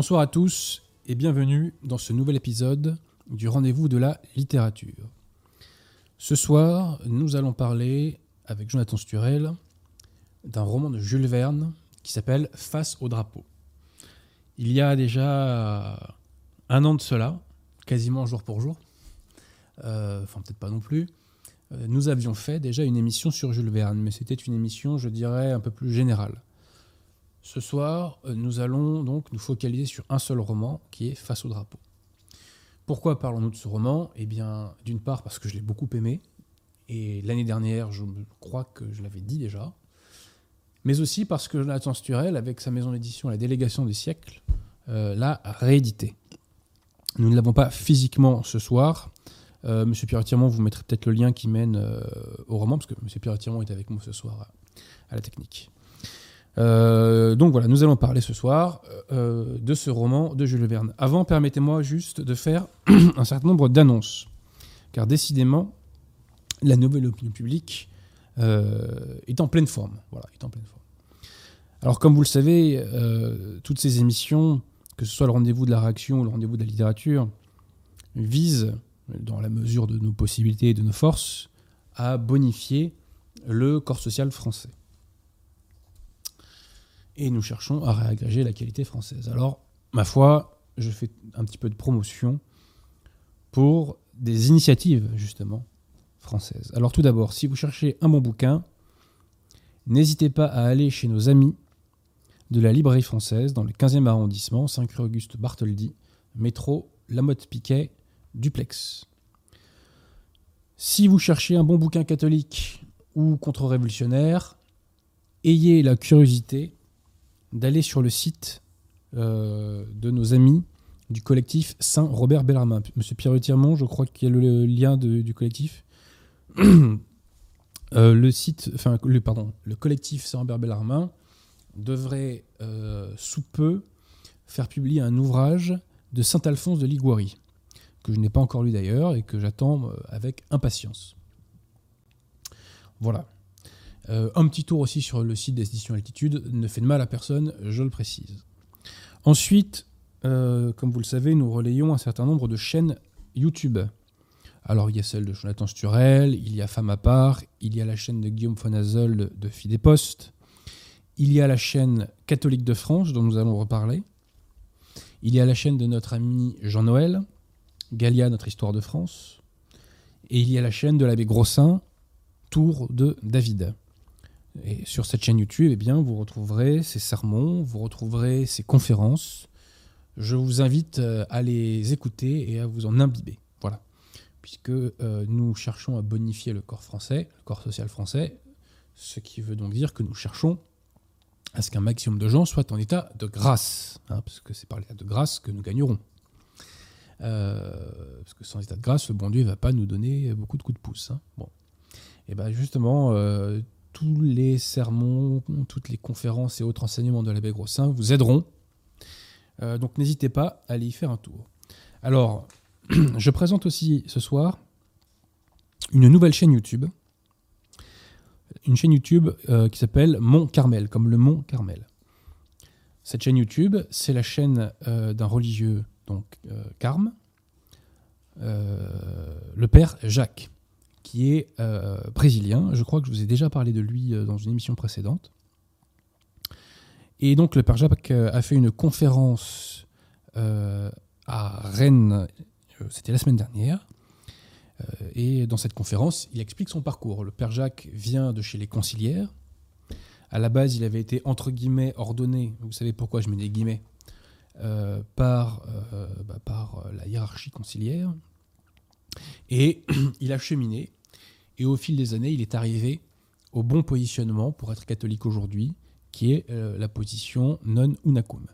Bonsoir à tous et bienvenue dans ce nouvel épisode du rendez-vous de la littérature. Ce soir, nous allons parler avec Jonathan Sturel d'un roman de Jules Verne qui s'appelle Face au drapeau. Il y a déjà un an de cela, quasiment jour pour jour, euh, enfin peut-être pas non plus, euh, nous avions fait déjà une émission sur Jules Verne, mais c'était une émission, je dirais, un peu plus générale. Ce soir, euh, nous allons donc nous focaliser sur un seul roman qui est Face au drapeau. Pourquoi parlons-nous de ce roman? Eh bien, d'une part parce que je l'ai beaucoup aimé, et l'année dernière, je crois que je l'avais dit déjà, mais aussi parce que Jonathan Sturel, avec sa maison d'édition La Délégation des siècles, euh, l'a réédité. Nous ne l'avons pas physiquement ce soir. Euh, Monsieur Pierre Tirmont, vous mettrez peut-être le lien qui mène au roman, parce que Monsieur Pierre Tirmont est avec moi ce soir à, la technique. Donc voilà, nous allons parler ce soir de ce roman de Jules Verne. Avant, permettez-moi juste de faire un certain nombre d'annonces, car décidément, la nouvelle opinion publique est en pleine forme. Voilà, est en pleine forme. Alors, comme vous le savez, toutes ces émissions que ce soit le rendez-vous de la réaction ou le rendez-vous de la littérature, vise, dans la mesure de nos possibilités et de nos forces, à bonifier le corps social français. Et nous cherchons à réagréger la qualité française. Alors, ma foi, je fais un petit peu de promotion pour des initiatives, justement, françaises. Alors tout d'abord, si vous cherchez un bon bouquin, n'hésitez pas à aller chez nos amis de la librairie française dans le 15e arrondissement, 5 rue Auguste Bartholdi, métro Lamotte-Piquet, duplex. Si vous cherchez un bon bouquin catholique ou contre-révolutionnaire, ayez la curiosité d'aller sur le site euh, de nos amis du collectif Saint-Robert Bellarmin. Monsieur Pierre Tirmont, je crois qu'il y a le lien du collectif. Euh, le site, collectif Saint-Robert Bellarmin devrait euh, sous peu faire publier un ouvrage de Saint Alphonse de Liguori, que je n'ai pas encore lu d'ailleurs et que j'attends avec impatience. Voilà. Euh, un petit tour aussi sur le site des éditions Altitude ne fait de mal à personne, je le précise. Ensuite, comme vous le savez, nous relayons un certain nombre de chaînes YouTube. Alors il y a celle de Jonathan Sturel, il y a Femme à part, il y a la chaîne de Guillaume Fonazel de, de Fidepost, il y a la chaîne catholique de France, dont nous allons reparler. Il y a la chaîne de notre ami Jean-Noël, Galia, notre histoire de France. Et il y a la chaîne de l'abbé Grossin, Tour de David. Et sur cette chaîne YouTube, eh bien, vous retrouverez ces sermons, vous retrouverez ces conférences. Je vous invite euh, à les écouter et à vous en imbiber. Voilà. Puisque euh, nous cherchons à bonifier le corps français, le corps social français, ce qui veut donc dire que nous cherchons à ce qu'un maximum de gens soient en état de grâce, hein, parce que c'est par l'état de grâce que nous gagnerons. Euh, parce que sans état de grâce, le bon Dieu ne va pas nous donner beaucoup de coups de pouce. Hein. Bon. Et bien justement, tous les sermons, toutes les conférences et autres enseignements de l'abbé Grossin vous aideront. Euh, donc n'hésitez pas à aller y faire un tour. Alors, je présente aussi ce soir une nouvelle chaîne YouTube une chaîne YouTube euh, qui s'appelle Mont Carmel, comme le Mont Carmel. Cette chaîne YouTube, c'est la chaîne euh, d'un religieux, donc Carme, le père Jacques, qui est brésilien. Je crois que je vous ai déjà parlé de lui dans une émission précédente. Et donc le père Jacques a fait une conférence à Rennes, c'était la semaine dernière, euh, et dans cette conférence, il explique son parcours. Le père Jacques vient de chez les conciliaires. À la base, il avait été entre guillemets ordonné, vous savez pourquoi je mets des guillemets, euh, par, euh, bah, par la hiérarchie conciliaire. Et il a cheminé. Et au fil des années, il est arrivé au bon positionnement pour être catholique aujourd'hui, qui est la position non unacum.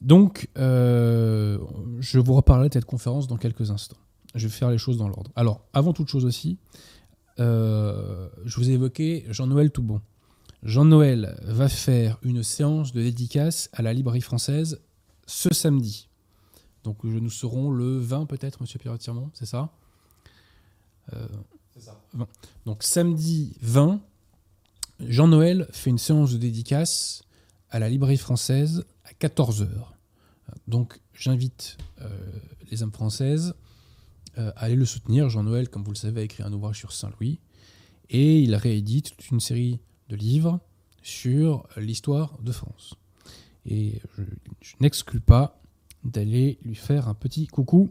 Donc, euh, je vous reparlerai de cette conférence dans quelques instants. Je vais faire les choses dans l'ordre. Alors, avant toute chose aussi, euh, je vous ai évoqué Jean-Noël Toubon. Jean-Noël va faire une séance de dédicace à la librairie française ce samedi. Donc, nous serons le 20 peut-être, monsieur Pierre Tirmont, c'est ça? Euh, C'est ça. Donc, samedi 20, Jean-Noël fait une séance de dédicace à la librairie française 14h. Donc j'invite les âmes françaises à aller le soutenir. Jean-Noël, comme vous le savez, a écrit un ouvrage sur Saint-Louis et il réédite toute une série de livres sur l'histoire de France. Et je, n'exclus pas d'aller lui faire un petit coucou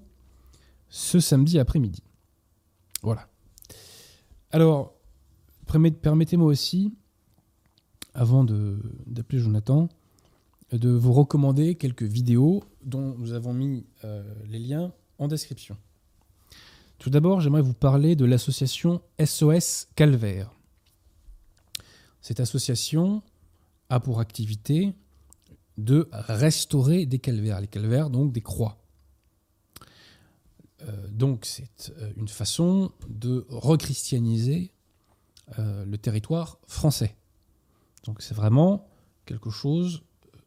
ce samedi après-midi. Voilà. Alors, permettez-moi aussi, avant d'appeler Jonathan, de vous recommander quelques vidéos dont nous avons mis euh, les liens en description. Tout d'abord, j'aimerais vous parler de l'association SOS Calvaire. Cette association a pour activité de restaurer des calvaires, les calvaires donc des croix. Euh, donc c'est euh, une façon de rechristianiser euh, le territoire français. Donc c'est vraiment quelque chose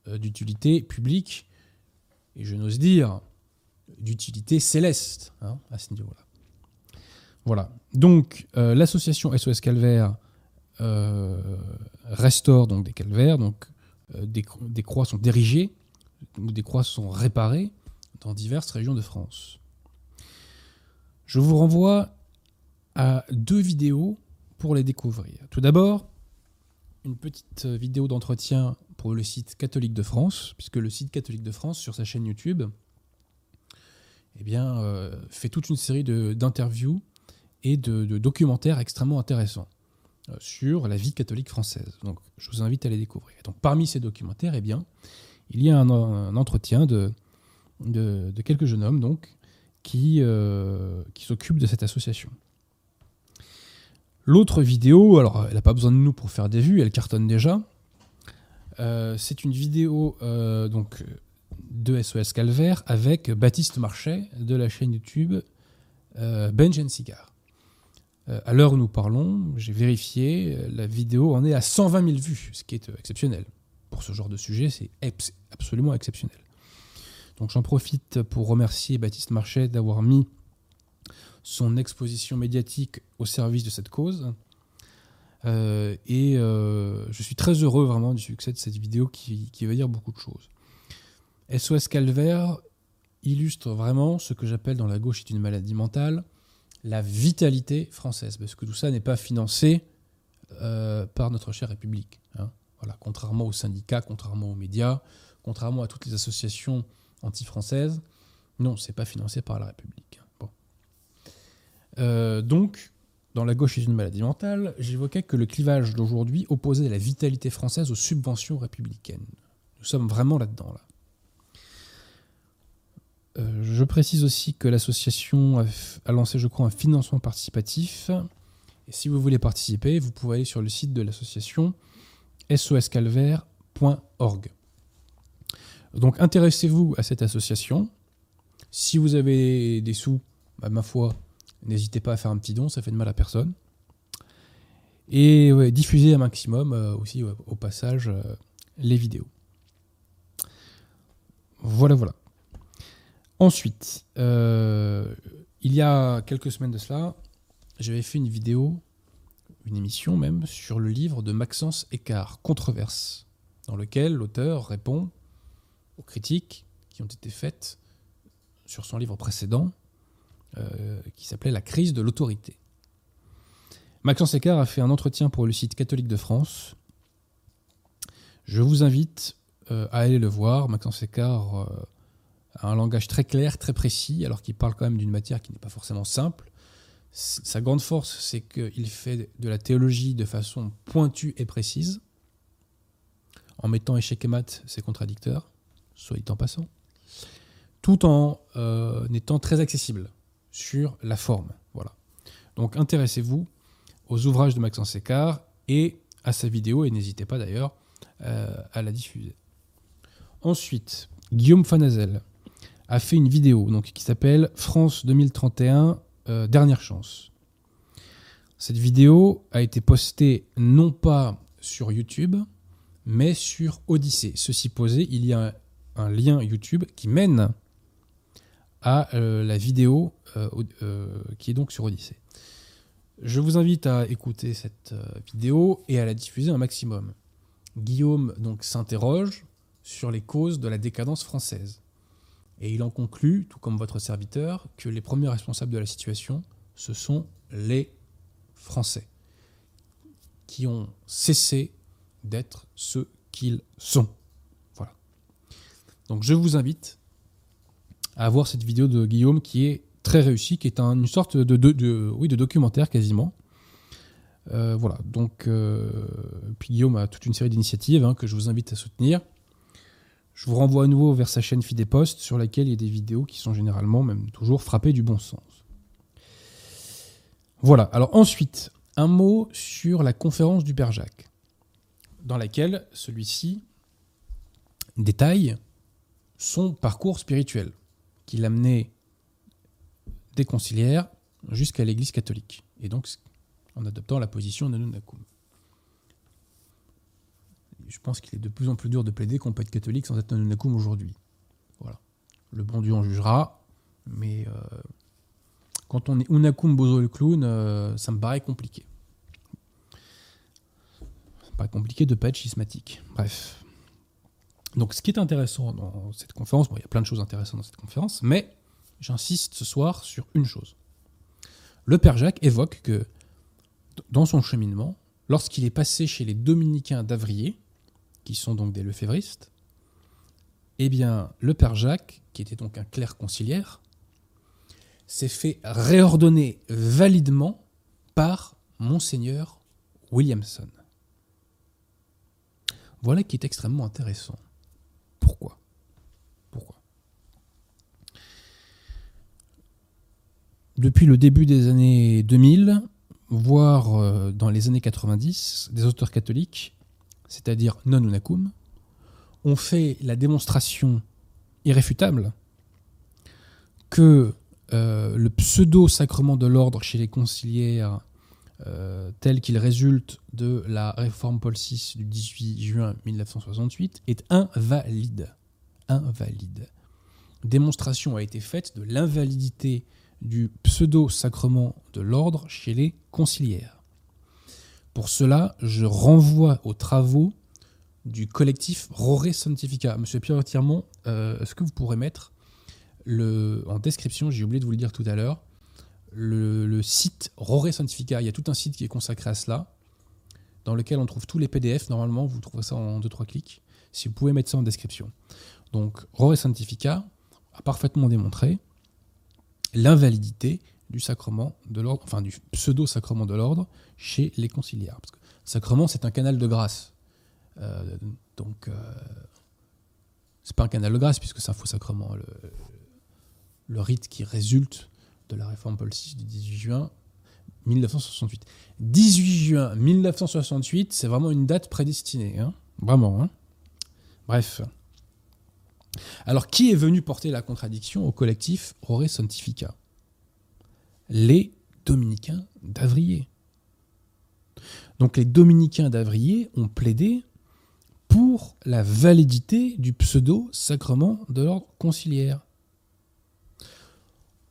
d'utilité publique et je n'ose dire d'utilité céleste hein, à ce niveau-là. Voilà. Donc l'association SOS Calvaire restaure des calvaires, des, des, croix sont dirigées, ou des croix sont réparées dans diverses régions de France. Je vous renvoie à deux vidéos pour les découvrir. Tout d'abord, une petite vidéo d'entretien pour le site catholique de France, puisque le site catholique de France, sur sa chaîne YouTube, eh bien, euh, fait toute une série d'interviews et de, documentaires extrêmement intéressants euh, sur la vie catholique française. Donc, je vous invite à les découvrir. Parmi ces documentaires, eh bien, il y a un, entretien de, quelques jeunes hommes, donc, qui, euh, qui s'occupe de cette association. L'autre vidéo, alors elle n'a pas besoin de nous pour faire des vues, elle cartonne déjà. Euh, c'est une vidéo euh, donc, de SOS Calvaire avec Baptiste Marchais de la chaîne YouTube Benjen Cigar. À l'heure où nous parlons, j'ai vérifié, la vidéo en est à 120 000 vues, ce qui est exceptionnel. Pour ce genre de sujet, c'est absolument exceptionnel. Donc j'en profite pour remercier Baptiste Marchais d'avoir mis son exposition médiatique au service de cette cause. Euh, et euh, je suis très heureux vraiment du succès de cette vidéo qui, qui veut dire beaucoup de choses. SOS Calvaire illustre vraiment ce que j'appelle dans la gauche est une maladie mentale, la vitalité française, parce que tout ça n'est pas financé euh, par notre chère République. Hein. Voilà, contrairement aux syndicats, contrairement aux médias, contrairement à toutes les associations anti-française. Non, c'est pas financé par la République. Euh, donc, dans La gauche est une maladie mentale, j'évoquais que le clivage d'aujourd'hui opposait la vitalité française aux subventions républicaines. Nous sommes vraiment là-dedans. Là. Euh, je précise aussi que l'association a, lancé, je crois, un financement participatif. Et si vous voulez participer, vous pouvez aller sur le site de l'association soscalvaire.org. Donc intéressez-vous à cette association. Si vous avez des sous, bah, ma foi, n'hésitez pas à faire un petit don, ça fait de mal à personne. Et diffusez un maximum euh, aussi au passage euh, les vidéos. Voilà, voilà. Ensuite, euh, il y a quelques semaines de cela, j'avais fait une vidéo, une émission même, sur le livre de Maxence Écart, Controverse, dans lequel l'auteur répond aux critiques qui ont été faites sur son livre précédent, euh, qui s'appelait La crise de l'autorité. Maxence Écart a fait un entretien pour le site catholique de France. Je vous invite euh, à aller le voir. Maxence Écart un langage très clair, très précis, alors qu'il parle quand même d'une matière qui n'est pas forcément simple. Sa grande force, c'est qu'il fait de la théologie de façon pointue et précise. En mettant échec et mat, c'est contradicteur soit en passant, tout en euh, étant très accessible sur la forme. Voilà. Donc intéressez-vous aux ouvrages de Maxence Écart et à sa vidéo, et n'hésitez pas d'ailleurs euh, à la diffuser. Ensuite, Guillaume Fanazel a fait une vidéo qui s'appelle France 2031, euh, dernière chance. Cette vidéo a été postée non pas sur YouTube, mais sur Odyssée. Ceci posé, il y a un lien YouTube qui mène à euh, la vidéo euh, qui est donc sur Odyssée. Je vous invite à écouter cette vidéo et à la diffuser un maximum. Guillaume donc s'interroge sur les causes de la décadence française. Et il en conclut, tout comme votre serviteur, que les premiers responsables de la situation, ce sont les Français, qui ont cessé d'être ceux qu'ils sont. Voilà. Donc je vous invite à voir cette vidéo de Guillaume qui est très réussie, qui est une sorte de, oui, de documentaire quasiment. Euh, voilà, donc euh, puis Guillaume a toute une série d'initiatives hein, que je vous invite à soutenir. Je vous renvoie à nouveau vers sa chaîne Fidepost sur laquelle il y a des vidéos qui sont généralement, même toujours, frappées du bon sens. Voilà, alors ensuite, un mot sur la conférence du Père Jacques, dans laquelle celui-ci détaille son parcours spirituel, qu'il a mené des conciliaires jusqu'à l'Église catholique, et donc en adoptant la position d'Anunakum je pense qu'il est de plus en plus dur de plaider qu'on peut être catholique sans être un unakum aujourd'hui. Voilà. Le bon Dieu en jugera, mais euh, quand on est unakum bozo le clown, euh, ça me paraît compliqué. Ça me paraît compliqué de ne pas être schismatique. Bref. Donc ce qui est intéressant dans cette conférence, bon, il y a plein de choses intéressantes dans cette conférence, mais j'insiste ce soir sur une chose. Le Père Jacques évoque que dans son cheminement, lorsqu'il est passé chez les dominicains d'Avrier, qui sont donc des lefévristes, eh bien, le père Jacques, qui était donc un clerc conciliaire, s'est fait réordonner validement par monseigneur Williamson. Voilà qui est extrêmement intéressant. Pourquoi? Pourquoi? Depuis le début des années 2000, voire euh, dans les années 90, des auteurs catholiques c'est-à-dire non unacum, ont fait la démonstration irréfutable que euh, le pseudo-sacrement de l'ordre chez les conciliaires, euh, tel qu'il résulte de la réforme Paul VI du 18 juin 1968, est invalide. Invalide. Démonstration a été faite de l'invalidité du pseudo-sacrement de l'ordre chez les conciliaires. Pour cela, je renvoie aux travaux du collectif Roré Scientifica. Monsieur Pierre Tirmont, euh, est-ce que vous pourrez mettre en description, j'ai oublié de vous le dire tout à l'heure, le, site Roré Scientifica? Il y a tout un site qui est consacré à cela, dans lequel on trouve tous les PDF. Normalement, vous trouvez ça en 2-3 clics. Si vous pouvez mettre ça en description. Donc, Roré Scientifica a parfaitement démontré l'invalidité du sacrement de l'ordre, enfin du pseudo-sacrement de l'ordre chez les conciliaires. Parce que sacrement, c'est un canal de grâce. Euh, donc, euh, c'est pas un canal de grâce puisque c'est un faux sacrement. Le, rite qui résulte de la réforme Paul VI du 18 juin 1968. 18 juin 1968, c'est vraiment une date prédestinée. Hein vraiment. Hein Bref. Alors, qui est venu porter la contradiction au collectif Rore Santifica les dominicains d'Avrier. Donc les dominicains d'Avrier ont plaidé pour la validité du pseudo-sacrement de l'ordre conciliaire.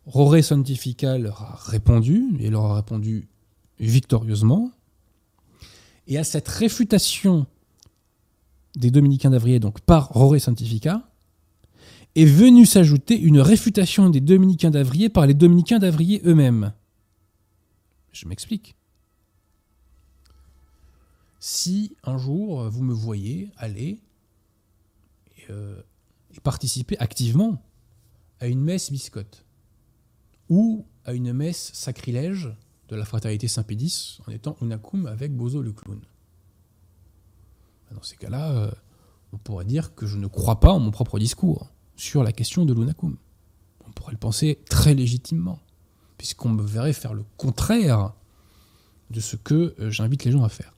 Roré Santifica leur a répondu, et leur a répondu victorieusement. Et à cette réfutation des dominicains d'Avrier, donc par Roré Santifica, est venue s'ajouter une réfutation des dominicains d'Avrier par les dominicains d'Avrier eux-mêmes. Je m'explique. Si un jour vous me voyez aller et, euh, participer activement à une messe biscotte ou à une messe sacrilège de la fraternité Saint-Pédis en étant unacum avec Bozo le clown. Dans ces cas-là, euh, on pourrait dire que je ne crois pas en mon propre discours sur la question de l'UNACUM. On pourrait le penser très légitimement, puisqu'on me verrait faire le contraire de ce que euh, j'invite les gens à faire.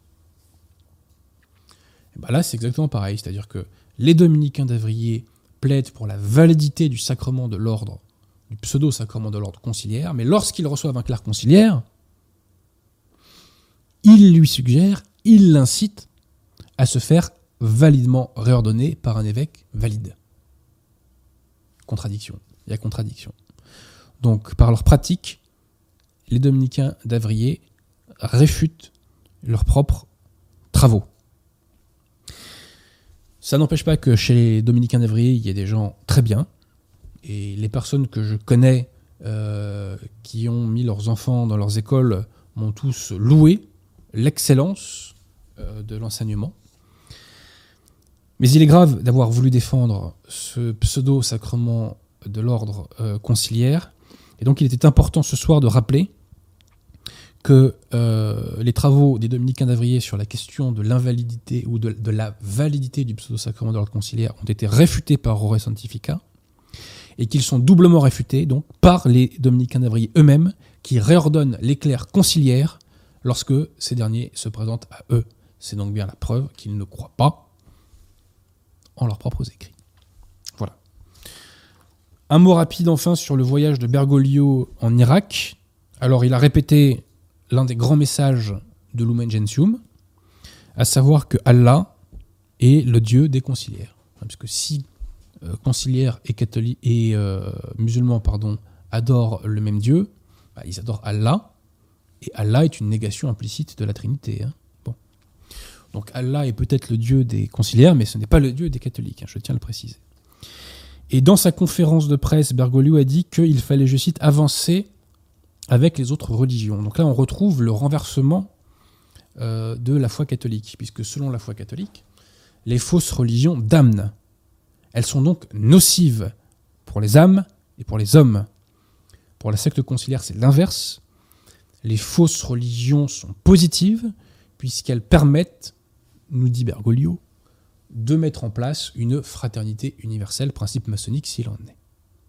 Et ben là, c'est exactement pareil, c'est-à-dire que les dominicains d'Avrier plaident pour la validité du sacrement de l'ordre, du pseudo-sacrement de l'ordre conciliaire, mais lorsqu'ils reçoivent un clerc conciliaire, ils lui suggèrent, ils l'incitent à se faire validement réordonner par un évêque valide contradiction. Il y a contradiction. Donc, par leur pratique, les dominicains d'Avrier réfutent leurs propres travaux. Ça n'empêche pas que chez les Dominicains d'Evrier, il y a des gens très bien. Et les personnes que je connais euh, qui ont mis leurs enfants dans leurs écoles m'ont tous loué l'excellence euh, de l'enseignement. Mais il est grave d'avoir voulu défendre ce pseudo-sacrement de l'ordre euh, conciliaire. Et donc il était important ce soir de rappeler que les travaux des dominicains d'Avrier sur la question de l'invalidité ou de, la validité du pseudo-sacrement de l'ordre conciliaire ont été réfutés par Ore Santifica et qu'ils sont doublement réfutés donc par les dominicains d'Avrier eux-mêmes qui réordonnent les clercs conciliaires lorsque ces derniers se présentent à eux. C'est donc bien la preuve qu'ils ne croient pas en leurs propres écrits. Voilà. Un mot rapide enfin sur le voyage de Bergoglio en Irak. Alors il a répété l'un des grands messages de Lumen Gentium, à savoir que Allah est le Dieu des conciliaires. Parce que si euh, conciliaires et, et euh, musulmans pardon, adorent le même Dieu, bah, ils adorent Allah, et Allah est une négation implicite de la Trinité. Hein. Donc Allah est peut-être le Dieu des conciliaires, mais ce n'est pas le Dieu des catholiques, hein, je tiens à le préciser. Et dans sa conférence de presse, Bergoglio a dit qu'il fallait, je cite, avancer avec les autres religions. Donc là, on retrouve le renversement euh, de la foi catholique, puisque selon la foi catholique, les fausses religions damnent. Elles sont donc nocives pour les âmes et pour les hommes. Pour la secte conciliaire, c'est l'inverse. Les fausses religions sont positives puisqu'elles permettent, nous dit Bergoglio, de mettre en place une fraternité universelle, principe maçonnique s'il en est.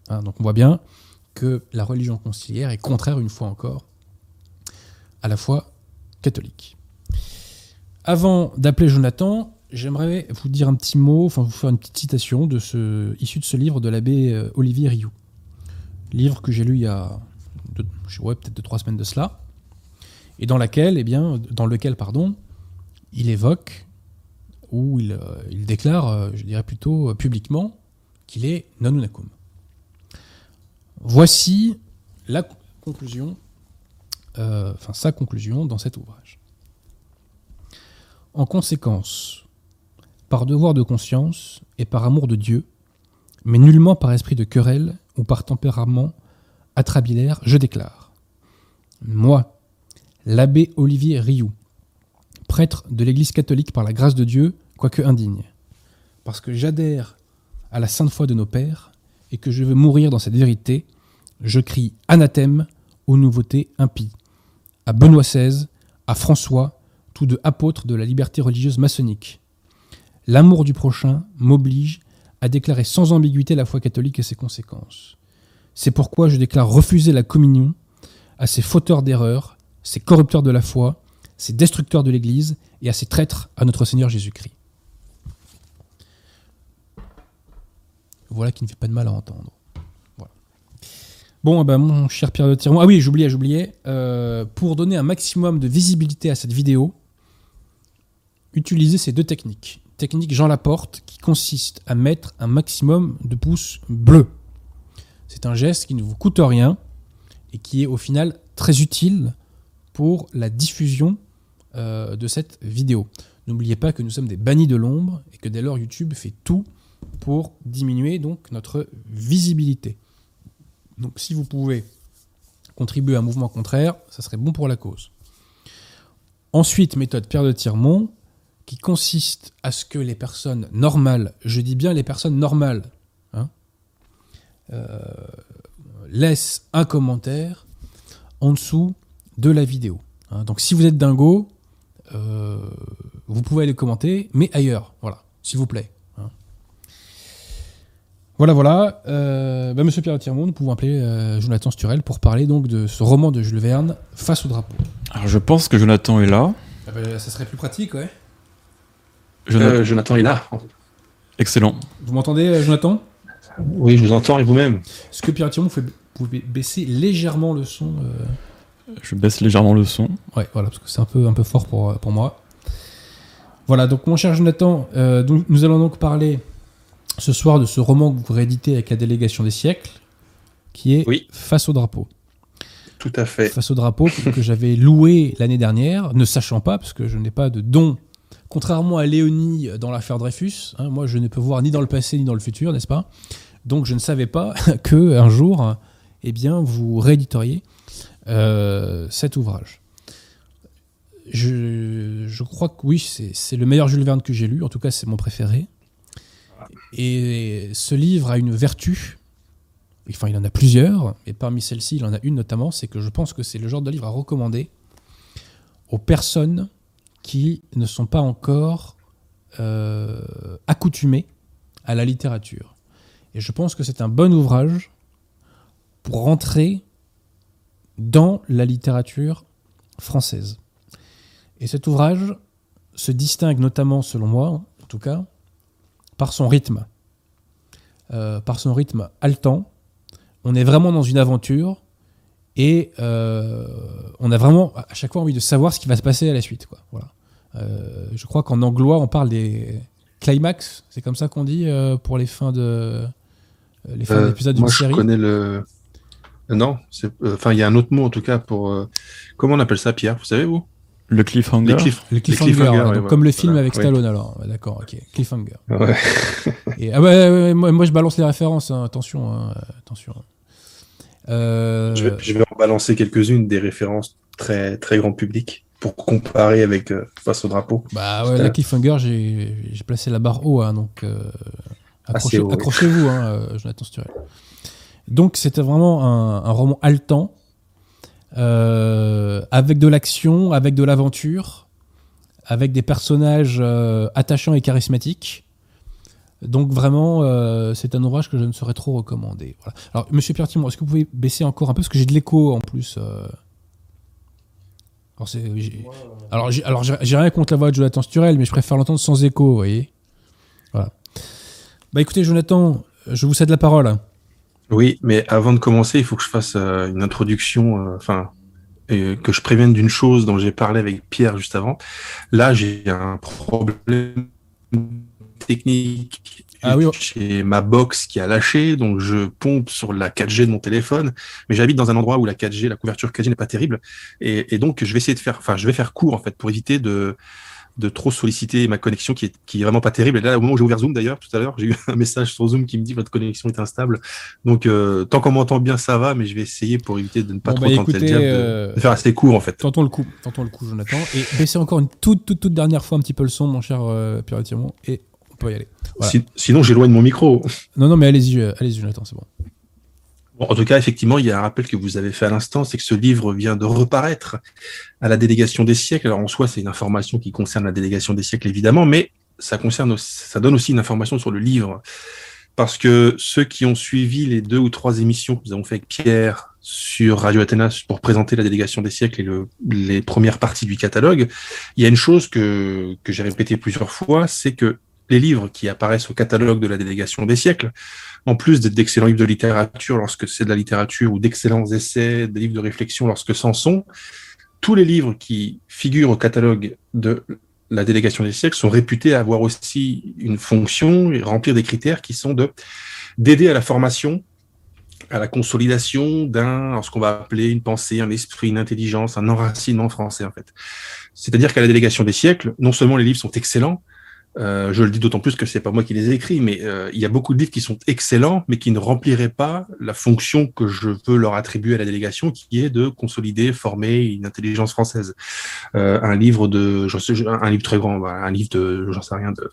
Hein, donc on voit bien que la religion conciliaire est contraire, une fois encore, à la foi catholique. Avant d'appeler Jonathan, j'aimerais vous dire un petit mot, enfin vous faire une petite citation de ce, issu de ce livre de l'abbé euh, Olivier Rioux. Livre que j'ai lu il y a peut-être deux, trois semaines de cela, et dans, laquelle, eh bien, dans lequel pardon, il évoque, ou il, euh, déclare, euh, je dirais plutôt publiquement, qu'il est non unacum. Voici la conclusion, enfin sa conclusion dans cet ouvrage. En conséquence, par devoir de conscience et par amour de Dieu, mais nullement par esprit de querelle ou par tempérament atrabilaire, je déclare. Moi, l'abbé Olivier Rioux, prêtre de l'Église catholique par la grâce de Dieu, quoique indigne, parce que j'adhère à la sainte foi de nos pères et que je veux mourir dans cette vérité, je crie anathème aux nouveautés impies, à Benoît XVI, à François, tous deux apôtres de la liberté religieuse maçonnique, L'amour du prochain m'oblige à déclarer sans ambiguïté la foi catholique et ses conséquences. C'est pourquoi je déclare refuser la communion à ces fauteurs d'erreurs, ces corrupteurs de la foi, ces destructeurs de l'Église et à ces traîtres à notre Seigneur Jésus-Christ. Voilà qui ne fait pas de mal à entendre. Bon, eh ben, mon cher Pierre de Tiron. Ah oui, j'oubliais, j'oubliais. Euh, pour donner un maximum de visibilité à cette vidéo, utilisez ces deux techniques technique Jean Laporte qui consiste à mettre un maximum de pouces bleus. C'est un geste qui ne vous coûte rien et qui est au final très utile pour la diffusion euh, de cette vidéo. N'oubliez pas que nous sommes des bannis de l'ombre et que dès lors YouTube fait tout pour diminuer donc notre visibilité. Donc si vous pouvez contribuer à un mouvement contraire, ça serait bon pour la cause. Ensuite, méthode Pierre de Tirmont, qui consiste à ce que les personnes normales, je dis bien les personnes normales, hein, euh, laissent un commentaire en dessous de la vidéo. Hein. Donc si vous êtes dingo, euh, vous pouvez aller commenter, mais ailleurs, voilà, s'il vous plaît. Hein. Voilà, voilà. Euh, bah, Monsieur Pierre Tirmont, nous pouvons appeler Jonathan Sturel pour parler donc de ce roman de Jules Verne, Face au drapeau. Alors je pense que Jonathan est là. Ah bah, ça serait plus pratique, ouais. Euh, Jonathan, est là. Excellent. Vous m'entendez, euh, Jonathan? Oui, je vous entends et vous-même? Est-ce que Pierre Thiron, vous pouvez baisser légèrement le son euh? Je baisse légèrement le son. Ouais, voilà, parce que c'est un peu, un peu fort pour, pour moi. Voilà, donc mon cher Jonathan, nous allons donc parler ce soir de ce roman que vous rééditez avec la délégation des siècles, qui est Face au drapeau. Tout à fait. Face au drapeau que j'avais loué l'année dernière, ne sachant pas, parce que je n'ai pas de don contrairement à Léonie dans l'affaire Dreyfus, hein, moi je ne peux voir ni dans le passé ni dans le futur, n'est-ce pas? Donc je ne savais pas que un jour, eh bien, vous rééditeriez euh, cet ouvrage. Je, je, crois que oui, c'est le meilleur Jules Verne que j'ai lu, en tout cas c'est mon préféré. Et ce livre a une vertu, enfin il en a plusieurs, et parmi celles-ci il en a une notamment, c'est que je pense que c'est le genre de livre à recommander aux personnes qui ne sont pas encore euh, accoutumées à la littérature. Et je pense que c'est un bon ouvrage pour rentrer dans la littérature française. Et cet ouvrage se distingue notamment, selon moi, en tout cas, par son rythme. Euh, par son rythme haletant. On est vraiment dans une aventure et euh, on a vraiment à chaque fois envie de savoir ce qui va se passer à la suite. Quoi. Voilà. Euh, je crois qu'en anglois, on parle des climax, c'est comme ça qu'on dit pour les fins de les fins d'épisodes d'une série. Moi, je connais le. Non, enfin, il y a un autre mot en tout cas pour. comment on appelle ça, Pierre Vous savez, vous? Le cliffhanger. le cliffhanger, comme le film avec Stallone alors. D'accord, ok. Cliffhanger. Ouais. Et, ah ouais, moi, je balance les références, hein, attention. Hein, attention. Euh... Je, vais, je, vais, en balancer quelques-unes des références très, très grand public pour comparer avec euh, face au drapeau. Bah ouais, la cliffhanger, j'ai placé la barre haut, hein, donc euh, accrochez-vous, accrochez hein, euh, Jonathan Sturel. Donc c'était vraiment un, roman haletant euh, avec de l'action, avec de l'aventure, avec des personnages euh, attachants et charismatiques. Donc vraiment, euh, c'est un ouvrage que je ne saurais trop recommander. Alors, Monsieur Pierre Timon, est-ce que vous pouvez baisser encore un peu parce que j'ai de l'écho en plus. Alors, j'ai, alors, j'ai, rien contre la voix de Jonathan Sturel, mais je préfère l'entendre sans écho, vous voyez. Voilà. Bah écoutez, Jonathan, je vous cède la parole. Oui, mais avant de commencer, il faut que je fasse euh, une introduction, euh, enfin, que je prévienne d'une chose dont j'ai parlé avec Pierre juste avant. Là, j'ai un problème technique ah chez ma box qui a lâché, donc je pompe sur la 4G de mon téléphone, mais j'habite dans un endroit où la 4G, la couverture 4G n'est pas terrible, et, et, donc je vais essayer de faire, enfin, je vais faire court en fait pour éviter de de trop solliciter ma connexion qui est, qui est vraiment pas terrible. Et là, au moment où j'ai ouvert Zoom d'ailleurs, tout à l'heure, j'ai eu un message sur Zoom qui me dit votre connexion est instable. Donc, euh, tant qu'on m'entend bien, ça va, mais je vais essayer pour éviter de ne pas trop bah, tenter le diable, euh, de, faire assez court en fait. Tentons le coup, tentons le coup, Jonathan. Et baissez encore une toute, toute, toute dernière fois un petit peu le son, mon cher euh, Pierre et on peut y aller. sinon, j'éloigne mon micro. Non, non, mais allez-y, euh, allez-y, Jonathan, c'est bon en tout cas, effectivement, il y a un rappel que vous avez fait à l'instant, c'est que ce livre vient de reparaître à la délégation des siècles. Alors en soi, c'est une information qui concerne la délégation des siècles, évidemment, mais ça concerne, ça donne aussi une information sur le livre. Parce que ceux qui ont suivi les deux ou trois émissions que nous avons fait avec Pierre sur Radio Athéna pour présenter la délégation des siècles et le, les premières parties du catalogue, il y a une chose que, que j'ai répété plusieurs fois, c'est que les livres qui apparaissent au catalogue de la délégation des siècles en plus d'être d'excellents livres de littérature lorsque c'est de la littérature ou d'excellents essais, des livres de réflexion lorsque c'en sont, tous les livres qui figurent au catalogue de la délégation des siècles sont réputés avoir aussi une fonction et remplir des critères qui sont de d'aider à la formation, à la consolidation d'un, ce qu'on va appeler une pensée, un esprit, une intelligence, un enracinement français en fait. C'est-à-dire qu'à la délégation des siècles, non seulement les livres sont excellents, euh, je le dis d'autant plus que c'est pas moi qui les ai écrits, mais euh, il y a beaucoup de livres qui sont excellents, mais qui ne rempliraient pas la fonction que je veux leur attribuer à la délégation, qui est de consolider, former une intelligence française. Euh, un livre de, je sais, un livre très grand, un livre de, j'en sais rien, de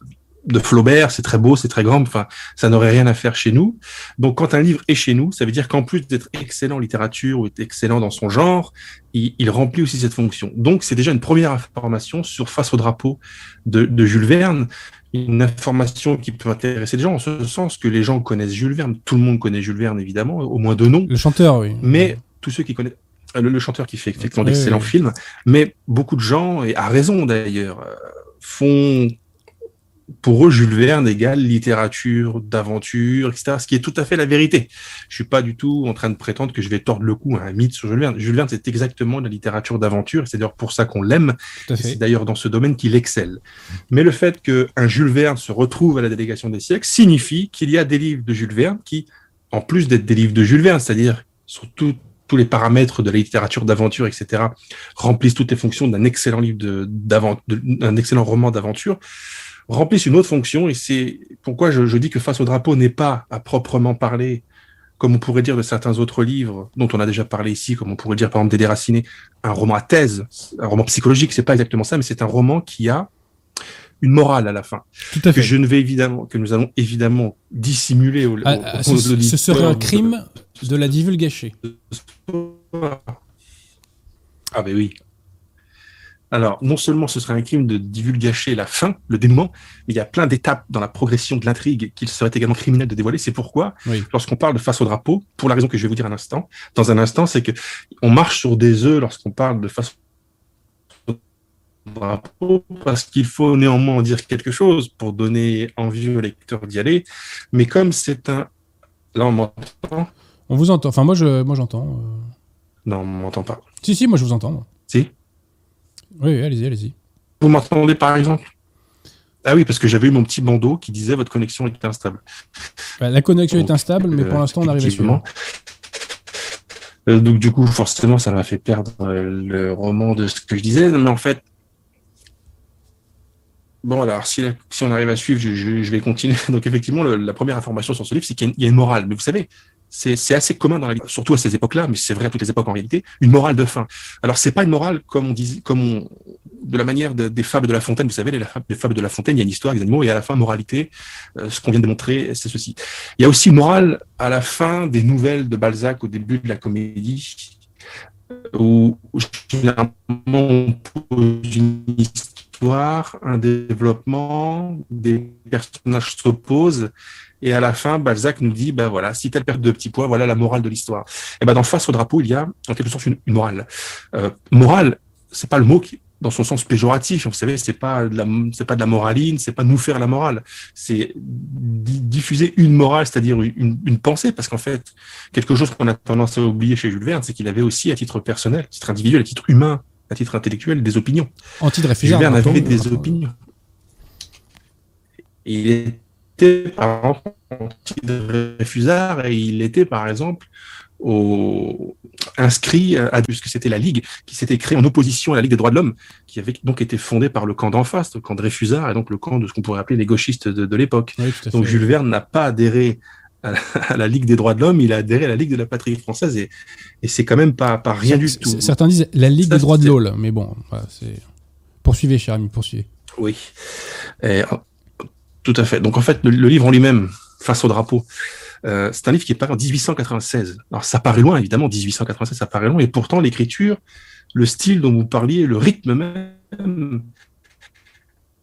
de Flaubert, c'est très beau, c'est très grand, enfin, ça n'aurait rien à faire chez nous. Donc, quand un livre est chez nous, ça veut dire qu'en plus d'être excellent en littérature ou être excellent dans son genre, il, remplit aussi cette fonction. Donc, c'est déjà une première information sur Face au drapeau de, Jules Verne, une information qui peut intéresser les gens, en ce sens que les gens connaissent Jules Verne. Tout le monde connaît Jules Verne, évidemment, au moins de nom. Le chanteur, oui. Mais tous ceux qui connaissent euh, le, chanteur qui fait effectivement d'excellents films, mais beaucoup de gens, et à raison d'ailleurs, euh, font pour eux, Jules Verne égale littérature d'aventure, etc. Ce qui est tout à fait la vérité. Je suis pas du tout en train de prétendre que je vais tordre le cou à un mythe sur Jules Verne. Jules Verne, c'est exactement la littérature d'aventure. C'est d'ailleurs pour ça qu'on l'aime. C'est d'ailleurs dans ce domaine qu'il excelle. Mais le fait qu'un Jules Verne se retrouve à la délégation des siècles signifie qu'il y a des livres de Jules Verne qui, en plus d'être des livres de Jules Verne, c'est-à-dire sont tout tous les paramètres de la littérature d'aventure, etc., remplissent toutes les fonctions d'un excellent livre de, d'un excellent roman d'aventure, remplissent une autre fonction, et c'est pourquoi je, je dis que Face au drapeau n'est pas à proprement parler comme on pourrait dire de certains autres livres dont on a déjà parlé ici, comme on pourrait dire par exemple des déracinés, un roman à thèse, un roman psychologique, c'est pas exactement ça, mais c'est un roman qui a une morale à la fin. Tout à fait. Que je ne vais évidemment, que nous allons évidemment dissimuler au, ah, ah, ce, ce, serait un crime de, la divulgacher. Ah ben oui. Alors, non seulement ce serait un crime de divulgacher la fin, le dénouement, mais il y a plein d'étapes dans la progression de l'intrigue qu'il serait également criminel de dévoiler. C'est pourquoi, lorsqu'on parle de face au drapeau, pour la raison que je vais vous dire un instant, dans un instant, c'est que on marche sur des œufs lorsqu'on parle de face au drapeau, parce qu'il faut néanmoins en dire quelque chose pour donner envie au lecteur d'y aller. Mais comme c'est un... Là, on m'entend? On vous entend. Enfin, moi, je, moi j'entends. Euh. Non, on m'entend pas. Si, si, moi, je vous entends. Si? Oui, allez-y, allez-y. Vous m'entendez par exemple? Ah oui, parce que j'avais eu mon petit bandeau qui disait votre connexion est instable. Bah, la connexion est instable, mais pour euh, l'instant, on arrive à suivre. Euh, donc du coup, forcément, ça m'a fait perdre euh, le roman de ce que je disais. Mais en fait, bon, alors si, si on arrive à suivre, je, vais continuer. Donc effectivement, la première information sur ce livre, c'est qu'il y, a une morale. Mais vous savez, c'est assez commun dans la vie, surtout à ces époques-là, mais c'est vrai à toutes les époques en réalité, une morale de fin. Alors c'est pas une morale comme on dit, comme on, de la manière des fables de La Fontaine. Vous savez, les, fables de La Fontaine, il y a une histoire, des animaux, et à la fin moralité. Euh, ce qu'on vient de montrer, c'est ceci. Il y a aussi une morale à la fin des nouvelles de Balzac au début de la comédie, où généralement on pose une histoire, un développement, des personnages s'opposent et à la fin, Balzac nous dit, ben voilà, si telle perte de petits pois, voilà la morale de l'histoire. Et ben dans Face au drapeau, il y a en quelque sorte une, morale. Euh, morale, c'est pas le mot qui, dans son sens péjoratif. Vous savez, c'est pas de la, c'est pas de la moraline, c'est pas nous faire la morale. C'est diffuser une morale, c'est-à-dire une, une, pensée, parce qu'en fait, quelque chose qu'on a tendance à oublier chez Jules Verne, c'est qu'il avait aussi à titre personnel, à titre individuel, à titre humain, à titre intellectuel, des opinions. Anti-Dreyfusard. Jules Verne avait des opinions. Il par exemple refusard et il était par exemple au, inscrit à puisque c'était la Ligue qui s'était créée en opposition à la Ligue des droits de l'homme, qui avait donc été fondée par le camp d'en face, le camp de Dreyfusard, et donc le camp de ce qu'on pourrait appeler les gauchistes de, l'époque. donc Jules Verne n'a pas adhéré à la, Ligue des droits de l'homme, il a adhéré à la Ligue de la patrie française, et, et c'est quand même pas, pas rien du tout. Certains disent la Ligue des droits de l'OL, mais bon, c'est... Poursuivez, cher ami, poursuivez. Oui. Et, tout à fait. Donc en fait, le, livre en lui-même, face au drapeau, euh, c'est un livre qui est paru en 1896. Alors ça paraît loin, évidemment, 1896, ça paraît loin, et pourtant l'écriture, le style dont vous parliez, le rythme même,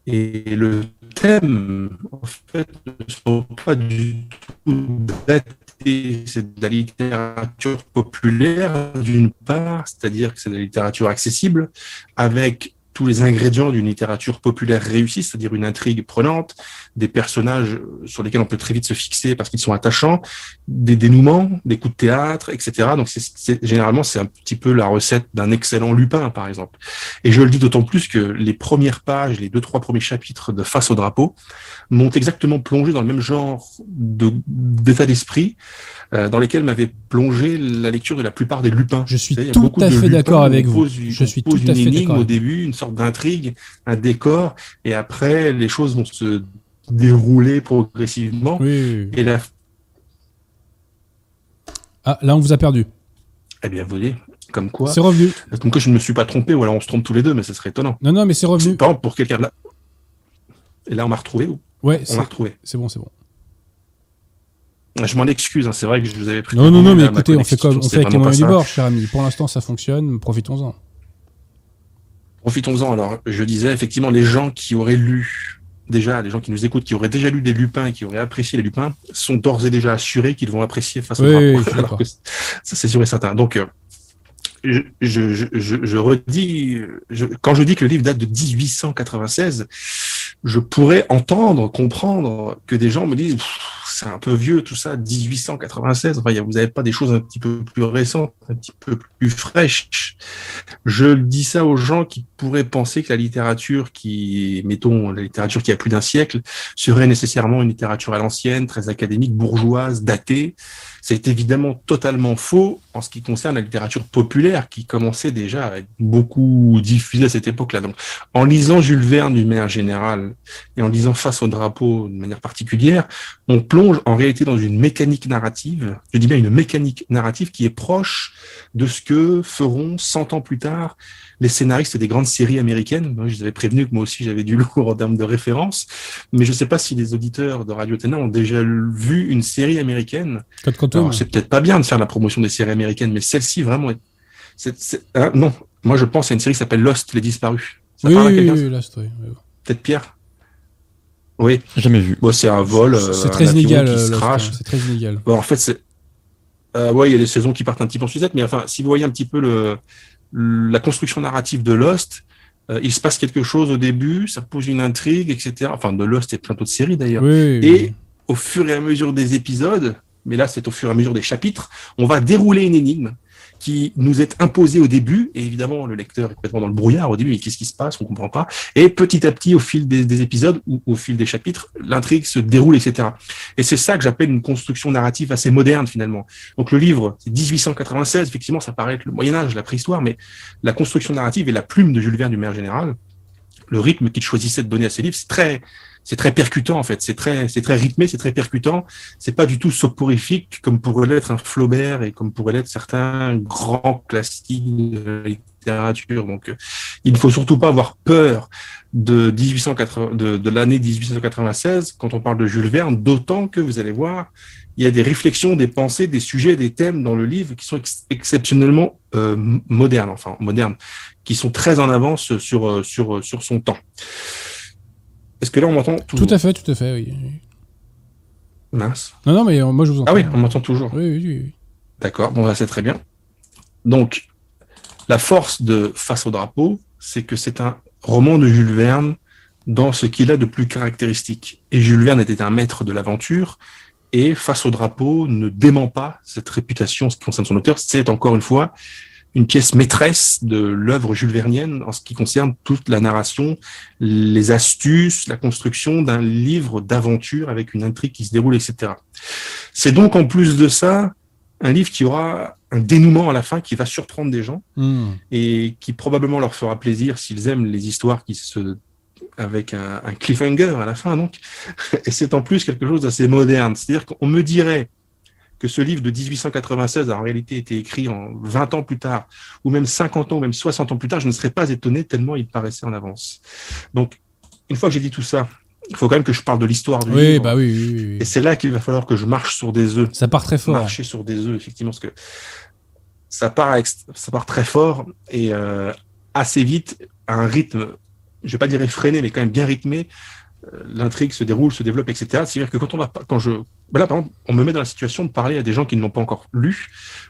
et le thème, en fait, ne sont pas du tout datés. C'est de la littérature populaire, d'une part, c'est-à-dire que c'est de la littérature accessible, avec tous les ingrédients d'une littérature populaire réussie, c'est-à-dire une intrigue prenante, des personnages sur lesquels on peut très vite se fixer parce qu'ils sont attachants, des dénouements, des coups de théâtre, etc. Donc c'est, généralement c'est un petit peu la recette d'un excellent Lupin, par exemple. Et je le dis d'autant plus que les premières pages, les deux trois premiers chapitres de Face au drapeau m'ont exactement plongé dans le même genre de, d'état d'esprit euh, dans lesquels m'avait plongé la lecture de la plupart des Lupins. Je suis tout à fait d'accord avec vous. Je suis tout à fait au début, une sorte d'intrigue, un décor, et après les choses vont se dérouler progressivement. Oui. Et la... Ah, là on vous a perdu. Eh bien, vous voyez, comme quoi. C'est revenu. Comme que je ne me suis pas trompé, ou alors on se trompe tous les deux, mais ce serait étonnant. Non, non, mais c'est revenu. Par exemple, pour quelqu'un de là. Et là, on m'a retrouvé ou Ouais, on m'a retrouvé. C'est bon, c'est bon. Je m'en excuse, hein, c'est vrai que je vous avais pris. Non, non, non, mais écoutez, on fait comme on fait avec les moyens du bord, cher ami. Pour l'instant, ça fonctionne, profitons-en. Profitons-en. Alors, je disais effectivement, les gens qui auraient lu déjà, les gens qui nous écoutent, qui auraient déjà lu des lupins, qui auraient apprécié les lupins, sont d'ores et déjà assurés qu'ils vont apprécier face au oui, ça, c'est sûr et certain. Donc, euh, je, je, je, je, redis, quand je dis que le livre date de 1896, je pourrais entendre, comprendre que des gens me disent c'est un peu vieux tout ça, 1896. Enfin, vous n'avez pas des choses un petit peu plus récentes, un petit peu plus fraîches. Je dis ça aux gens qui pourraient penser que la littérature qui, mettons, la littérature qui a plus d'un siècle, serait nécessairement une littérature à l'ancienne, très académique, bourgeoise, datée. C'est évidemment totalement faux en ce qui concerne la littérature populaire qui commençait déjà à être beaucoup diffusée à cette époque-là. Donc, en lisant Jules Verne d'une manière générale et en lisant Face au drapeau de manière particulière, on plonge en réalité dans une mécanique narrative, je dis bien une mécanique narrative qui est proche de ce que feront 100 ans plus tard les scénaristes des grandes séries américaines. je vous avais prévenu que moi aussi j'avais du lourd en termes de référence, mais je ne sais pas si les auditeurs de Radio Ténat ont déjà vu une série américaine. C'est peut-être pas bien de faire la promotion des séries américaines, mais celle-ci vraiment est... Hein, non, moi je pense à une série qui s'appelle Lost, les disparus. Ça oui, oui, oui, Lost, oui. Peut-être Pierre? Oui. Jamais vu. Bon, c'est un vol. C'est très, inégal. C'est très inégal. Bon, en fait, c'est. Euh, ouais, il y a des saisons qui partent un petit peu en sucette, mais enfin, si vous voyez un petit peu le, la construction narrative de Lost, euh, il se passe quelque chose au début, ça pose une intrigue, etc. Enfin, de Lost et plein d'autres séries d'ailleurs. et au fur et à mesure des épisodes, mais là c'est au fur et à mesure des chapitres, on va dérouler une énigme qui nous est imposé au début, et évidemment le lecteur est complètement dans le brouillard au début, mais qu'est-ce qui se passe, on comprend pas, et petit à petit au fil des, épisodes ou au fil des chapitres, l'intrigue se déroule, etc. Et c'est ça que j'appelle une construction narrative assez moderne finalement. Donc le livre, c'est 1896, effectivement ça paraît être le Moyen Âge, la préhistoire, mais la construction narrative et la plume de Jules Verne du Maire Général, le rythme qu'il choisissait de donner à ses livres, c'est très c'est très percutant en fait, c'est très c'est très rythmé, c'est très percutant. C'est pas du tout soporifique comme pourrait l'être un Flaubert et comme pourrait l'être certains grands classiques de littérature. Donc euh, il ne faut surtout pas avoir peur de 1880 de, de l'année 1896 quand on parle de Jules Verne, d'autant que vous allez voir, il y a des réflexions, des pensées, des sujets, des thèmes dans le livre qui sont exceptionnellement euh, modernes, enfin modernes, qui sont très en avance sur sur sur son temps. Est-ce que là, on m'entend Tout à fait, tout à fait, oui. Mince. Non, non, mais euh, moi, je vous entends. Ah oui, on m'entend toujours. Oui, oui, oui. D'accord, bon, c'est très bien. Donc, la force de Face au drapeau, c'est que c'est un roman de Jules Verne dans ce qu'il a de plus caractéristique. Et Jules Verne était un maître de l'aventure, et Face au drapeau ne dément pas cette réputation en ce qui concerne son auteur. C'est encore une fois une pièce maîtresse de l'œuvre jules vernienne en ce qui concerne toute la narration, les astuces, la construction d'un livre d'aventure avec une intrigue qui se déroule, etc. C'est donc en plus de ça un livre qui aura un dénouement à la fin qui va surprendre des gens hmm. et qui probablement leur fera plaisir s'ils aiment les histoires qui se avec un, un cliffhanger à la fin donc et c'est en plus quelque chose d'assez moderne c'est-à-dire qu'on me dirait que ce livre de 1896 a en réalité été écrit en 20 ans plus tard, ou même 50 ans, ou même 60 ans plus tard, je ne serais pas étonné tellement il paraissait en avance. Donc, une fois que j'ai dit tout ça, il faut quand même que je parle de l'histoire du livre. Bah oui, oui, oui, Et c'est là qu'il va falloir que je marche sur des œufs. Ça part très fort. Marcher sur des œufs, effectivement, parce que ça part, ça part très fort et euh, assez vite, à un rythme, je vais pas dire effréné, mais quand même bien rythmé, l'intrigue se déroule, se développe, etc. C'est-à-dire que quand on va, quand je, ben par exemple, on me met dans la situation de parler à des gens qui ne l'ont pas encore lu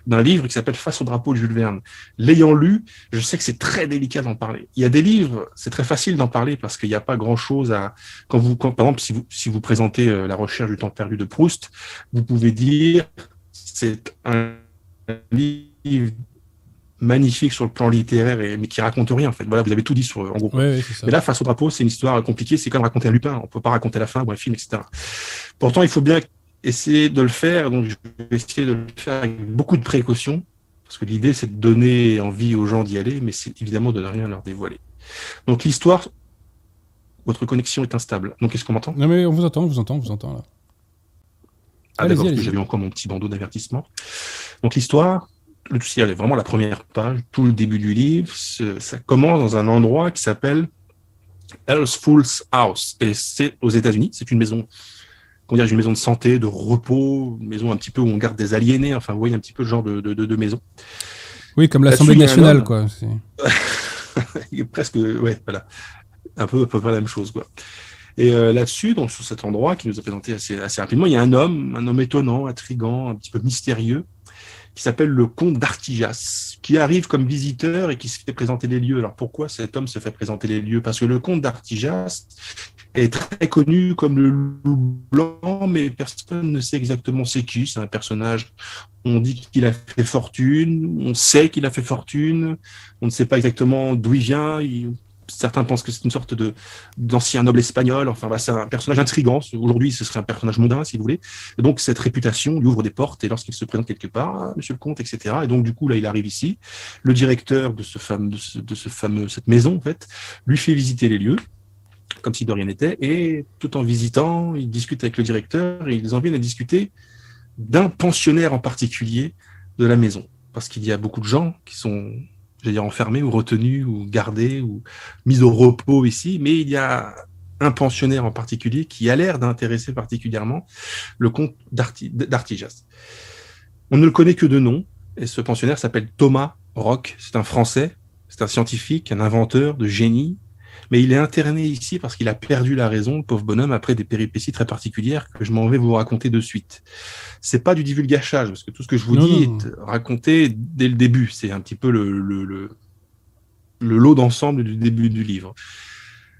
d'un livre qui s'appelle Face au drapeau de Jules Verne. L'ayant lu, je sais que c'est très délicat d'en parler. Il y a des livres, c'est très facile d'en parler parce qu'il n'y a pas grand-chose à. Quand vous, par exemple, si vous, si vous présentez euh, la recherche du temps perdu de Proust, vous pouvez dire c'est un livre magnifique sur le plan littéraire, et, mais qui raconte rien en fait. Voilà, vous avez tout dit sur en gros. mais là, face au drapeau, c'est une histoire compliquée. C'est comme raconter un Lupin. On peut pas raconter la fin ou un film, etc. Pourtant, il faut bien essayer de le faire. Donc, je vais essayer de le faire avec beaucoup de précautions, parce que l'idée, c'est de donner envie aux gens d'y aller, mais c'est évidemment de ne rien leur dévoiler. Donc, l'histoire, votre connexion est instable. Donc, est-ce qu'on m'entend Non, mais on vous entend, on vous entend, on vous entend là. Ah, d'accord, j'avais encore mon petit bandeau d'avertissement. Donc, l'histoire, le est vraiment la première page, tout le début du livre, ça commence dans un endroit qui s'appelle Fool's House. Et c'est aux États-Unis, c'est une maison, comment dire, une maison de santé, de repos, une maison un petit peu où on garde des aliénés, enfin, vous voyez un petit peu le genre de, de, de, maison. Oui, comme l'Assemblée nationale, quoi. presque, ouais, voilà. Un peu, à peu près la même chose, quoi. Et euh, là-dessus, donc sur cet endroit qui nous a présenté assez, assez rapidement, il y a un homme, un homme étonnant, intrigant, un petit peu mystérieux, qui s'appelle le comte d'Artigas, qui arrive comme visiteur et qui se fait présenter les lieux. Alors pourquoi cet homme se fait présenter les lieux? Parce que le comte d'Artigas est très connu comme le loup blanc, mais personne ne sait exactement c'est qui. C'est un personnage, on dit qu'il a fait fortune, on sait qu'il a fait fortune, on ne sait pas exactement d'où il vient, certains pensent que c'est une sorte de d'ancien noble espagnol. Enfin, c'est un personnage intrigant. Aujourd'hui, ce serait un personnage mondain, si vous voulez. Et donc, cette réputation lui ouvre des portes. Et lorsqu'il se présente quelque part, ah, Monsieur le Comte, etc. Et donc, du coup, là, il arrive ici. Le directeur de ce fameux, de ce fameux, cette maison, en fait, lui fait visiter les lieux comme si de rien n'était. Et tout en visitant, il discute avec le directeur et ils en viennent à discuter d'un pensionnaire en particulier de la maison. Parce qu'il y a beaucoup de gens qui sont enfermés ou retenus ou gardés ou mis au repos ici, mais il y a un pensionnaire en particulier qui a l'air d'intéresser particulièrement le comte d'Artijas. On ne le connaît que de nom, et ce pensionnaire s'appelle Thomas Rock. C'est un Français, c'est un scientifique, un inventeur de génie, mais il est interné ici parce qu'il a perdu la raison, le pauvre bonhomme, après des péripéties très particulières que je m'en vais vous raconter de suite. C'est pas du divulgachage, parce que tout ce que je vous dis est raconté dès le début. C'est un petit peu le, le, le, le lot d'ensemble du début du livre.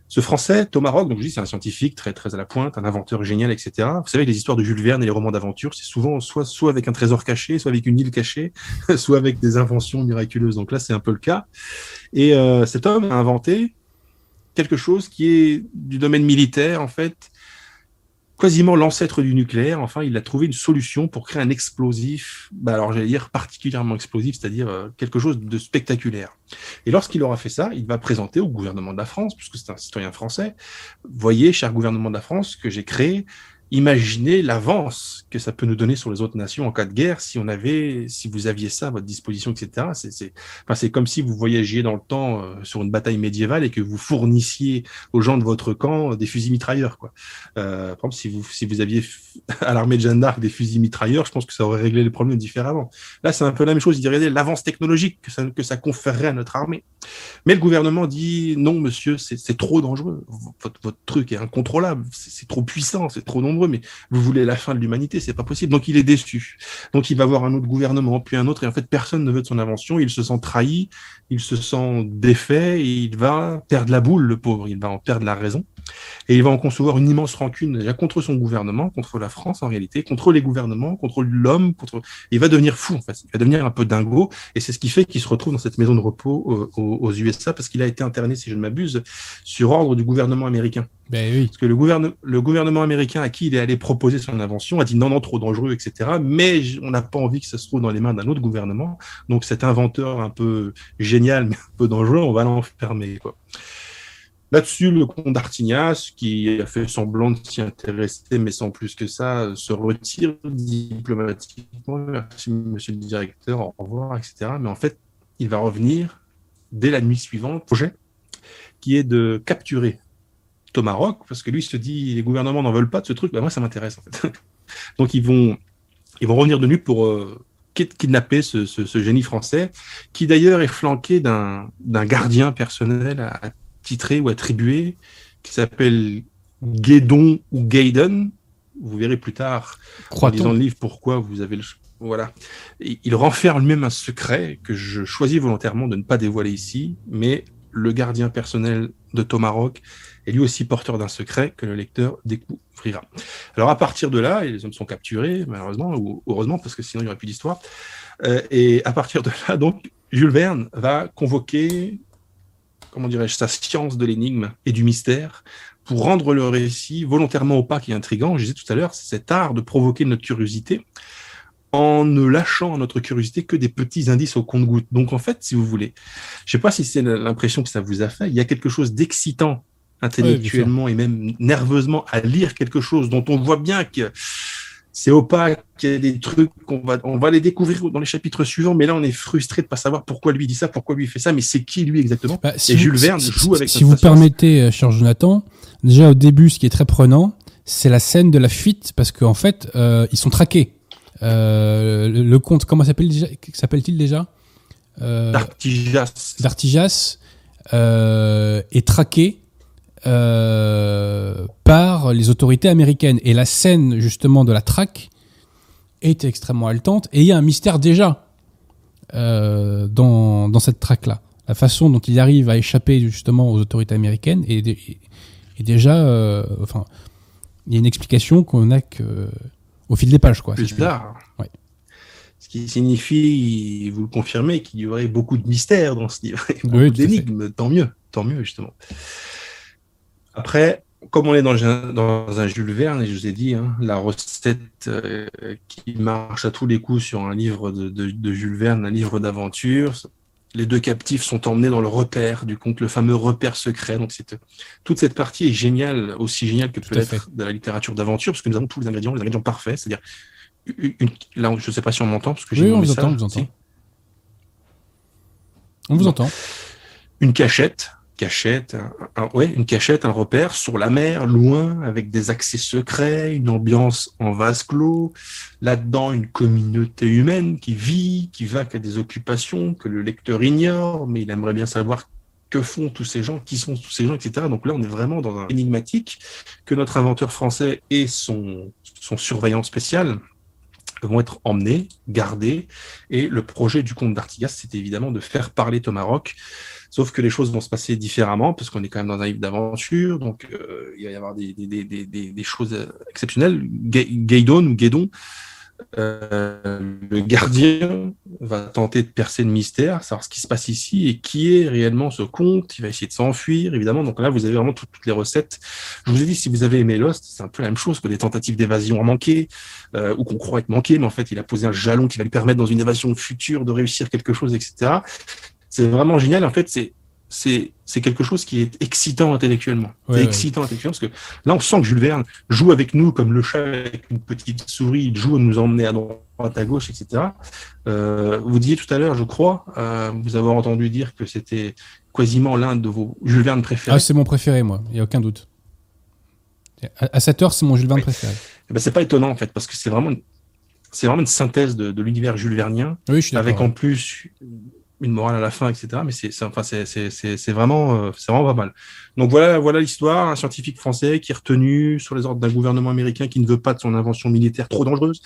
Ce français, Thomas Rock, donc je dis, c'est un scientifique très, très à la pointe, un inventeur génial, etc. Vous savez, les histoires de Jules Verne et les romans d'aventure, c'est souvent soit, soit avec un trésor caché, soit avec une île cachée, soit avec des inventions miraculeuses. Donc là, c'est un peu le cas. Et euh, cet homme a inventé quelque chose qui est du domaine militaire, en fait, quasiment l'ancêtre du nucléaire. Enfin, il a trouvé une solution pour créer un explosif, bah alors j'allais dire particulièrement explosif, c'est-à-dire euh, quelque chose de spectaculaire. Et lorsqu'il aura fait ça, il va présenter au gouvernement de la France, puisque c'est un citoyen français, voyez, cher gouvernement de la France, que j'ai créé imaginez l'avance que ça peut nous donner sur les autres nations en cas de guerre si on avait, si vous aviez ça à votre disposition, etc. C'est, c'est, enfin, c'est comme si vous voyagiez dans le temps euh, sur une bataille médiévale et que vous fournissiez aux gens de votre camp des fusils mitrailleurs, quoi. Euh, par exemple, si vous, si vous aviez à l'armée de Jeanne d'Arc des fusils mitrailleurs, je pense que ça aurait réglé les problèmes différemment. Là, c'est un peu la même chose. Il dirait l'avance technologique que ça, que ça conférerait à notre armée. Mais le gouvernement dit non, monsieur, c'est, c'est trop dangereux. Votre, truc est incontrôlable. C'est trop puissant. C'est trop nombreux mais vous voulez la fin de l'humanité, c'est pas possible. Donc il est déçu. Donc il va voir un autre gouvernement, puis un autre, et en fait personne ne veut de son invention. Il se sent trahi, il se sent défait, il va perdre la boule, le pauvre. Il va en perdre la raison. Et il va en concevoir une immense rancune déjà contre son gouvernement, contre la France en réalité, contre les gouvernements, contre l'homme, contre. Il va devenir fou en fait. Il va devenir un peu dingo, et c'est ce qui fait qu'il se retrouve dans cette maison de repos aux, aux USA parce qu'il a été interné, si je ne m'abuse, sur ordre du gouvernement américain. Ben oui. Parce que le, gouverne le gouvernement américain à qui il est allé proposer son invention a dit non, non, trop dangereux, etc. Mais on n'a pas envie que ça se trouve dans les mains d'un autre gouvernement. Donc cet inventeur un peu génial, mais un peu dangereux, on va l'enfermer. Quoi. Là-dessus, le comte d'Artignas, qui a fait semblant de s'y intéresser, mais sans plus que ça, se retire diplomatiquement. Merci, monsieur le directeur, au revoir, etc. Mais en fait, il va revenir dès la nuit suivante, projet qui est de capturer Thomas Rock, parce que lui se dit les gouvernements n'en veulent pas de ce truc, ben moi ça m'intéresse en fait. Donc ils vont, ils vont revenir de nuit pour euh, kidnapper ce, ce, ce, génie français, qui d'ailleurs est flanqué d'un gardien personnel à, titré ou attribué, qui s'appelle Guédon ou Gaydon. Vous verrez plus tard, en lisant le livre, pourquoi vous avez le... Voilà. il renferme lui-même un secret que je choisis volontairement de ne pas dévoiler ici, mais le gardien personnel de Thomas Rock est lui aussi porteur d'un secret que le lecteur découvrira. Alors à partir de là, les hommes sont capturés, malheureusement, ou heureusement, parce que sinon il n'y aurait plus d'histoire. Euh, et à partir de là, donc, Jules Verne va convoquer, comment dirais-je, sa science de l'énigme et du mystère pour rendre le récit volontairement opaque et intrigant. Je disais tout à l'heure, c'est cet art de provoquer notre curiosité en ne lâchant à notre curiosité que des petits indices au compte-gouttes. Donc en fait, si vous voulez, je ne sais pas si c'est l'impression que ça vous a fait, il y a quelque chose d'excitant intellectuellement et même nerveusement à lire quelque chose dont on voit bien que c'est opaque, qu'il y a des trucs qu'on va, on va les découvrir dans les chapitres suivants, mais là on est frustré de pas savoir pourquoi lui dit ça, pourquoi lui fait ça, mais c'est qui lui exactement bah, si Et vous, Jules Verne si, joue avec Si vous permettez, euh, cher Jonathan, déjà au début, ce qui est très prenant, c'est la scène de la fuite, parce qu'en fait, euh, ils sont traqués. Euh, le, le comte, comment s'appelle-t-il déjà euh, D'Artijas. D'Artijas euh, est traqué euh, par les autorités américaines. Et la scène justement de la traque est extrêmement haletante. Et il y a un mystère déjà euh, dans, dans cette traque-là. La façon dont il arrive à échapper justement aux autorités américaines est, est, est déjà... Euh, enfin, il y a une explication qu'on a que, au fil des pages. Quoi, Plus tard. Ouais. Ce qui signifie, vous le confirmez, qu'il y aurait beaucoup de mystères dans ce livre, et beaucoup Oui, d'énigmes. Tant mieux, tant mieux justement. Après, comme on est dans un, dans un Jules Verne, et je vous ai dit, hein, la recette euh, qui marche à tous les coups sur un livre de, de- de Jules Verne, un livre d'aventure, les deux captifs sont emmenés dans le repère du conte, le fameux repère secret. Donc, toute cette partie est géniale, aussi géniale que peut à être de la littérature d'aventure, parce que nous avons tous les ingrédients, les ingrédients parfaits, c'est-à-dire, une- là, je ne sais pas si on m'entend, parce que j'ai Oui, on vous message, entend, on vous entend. On vous entend. une cachette, cachette, un- une cachette, un repère sur la mer, loin, avec des accès secrets, une ambiance en vase clos, là-dedans une communauté humaine qui vit, qui va, a des occupations que le lecteur ignore, mais il aimerait bien savoir que font tous ces gens, qui sont tous ces gens, etc. Donc là, on est vraiment dans un énigmatique que notre inventeur français et son, son surveillant spécial vont être emmenés, gardés, et le projet du comte d'Artigas, c'est évidemment de faire parler Thomas Sauf que les choses vont se passer différemment, parce qu'on est quand même dans un livre d'aventure, donc euh, il va y avoir des, des, des, des, choses euh, exceptionnelles. Ga- Gaydon ou Guédon, euh, le gardien, va tenter de percer le mystère, savoir ce qui se passe ici et qui est réellement ce comte. Il va essayer de s'enfuir, évidemment. Donc là, vous avez vraiment toutes, les recettes. Je vous ai dit, si vous avez aimé Lost, c'est un peu la même chose que des tentatives d'évasion ont manqué, euh, ou qu'on croit être manqué, mais en fait, il a posé un jalon qui va lui permettre, dans une évasion future, de réussir quelque chose, etc. C'est vraiment génial. En fait, c'est c'est c'est quelque chose qui est excitant intellectuellement. Ouais, c'est ouais. excitant intellectuellement parce que là, on sent que Jules Verne joue avec nous comme le chat avec une petite souris. Il joue à nous emmener à droite, à gauche, etc. Euh, vous disiez tout à l'heure, je crois, euh, vous avez entendu dire que c'était quasiment l'un de vos Jules Verne préférés. Ah, c'est mon préféré, moi. Il n'y a aucun doute. À, à cette heure, c'est mon Jules Verne Oui. préféré. Eh ben, c'est pas étonnant en fait parce que c'est vraiment une, c'est vraiment une synthèse de, de l'univers Jules Vernien Oui, avec en plus une morale à la fin, etc. Mais c'est enfin, c'est- vraiment, euh, c'est vraiment pas mal. Donc voilà, voilà l'histoire. Un scientifique français qui est retenu sur les ordres d'un gouvernement américain qui ne veut pas de son invention militaire trop dangereuse.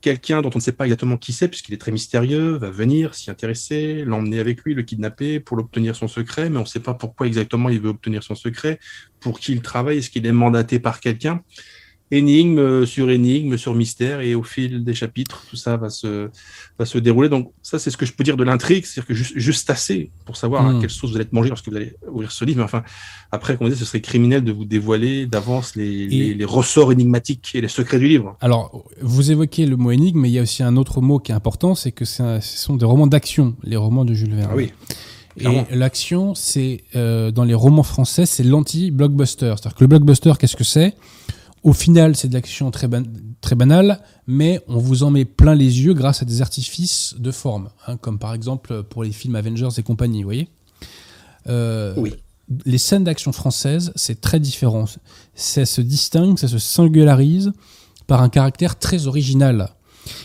Quelqu'un dont on ne sait pas exactement qui c'est, puisqu'il est très mystérieux, va venir s'y intéresser, l'emmener avec lui, le kidnapper pour l'obtenir son secret, mais on ne sait pas pourquoi exactement il veut obtenir son secret, pour qui il travaille, est-ce qu'il est mandaté par quelqu'un énigme sur énigme sur mystère et au fil des chapitres tout ça va se va se dérouler donc ça c'est ce que je peux dire de l'intrigue c'est-à-dire que juste, juste assez pour savoir Mm. à quelle sauce vous allez être mangé lorsque vous allez ouvrir ce livre mais enfin après comme on dit ce serait criminel de vous dévoiler d'avance les, les, les ressorts énigmatiques et les secrets du livre Alors, vous évoquez le mot énigme, mais il y a aussi un autre mot qui est important, c'est que c'est un- ce sont des romans d'action, les romans de Jules Verne. ah oui Et l'action, c'est euh, dans les romans français, c'est l'anti-blockbuster. C'est-à-dire que le blockbuster, qu'est-ce que c'est? Au final, c'est de l'action très, ban- très banale, mais on vous en met plein les yeux grâce à des artifices de forme, hein, comme par exemple pour les films Avengers et compagnie, vous voyez Euh, Oui. Les scènes d'action françaises, c'est très différent. Ça se distingue, ça se singularise par un caractère très original.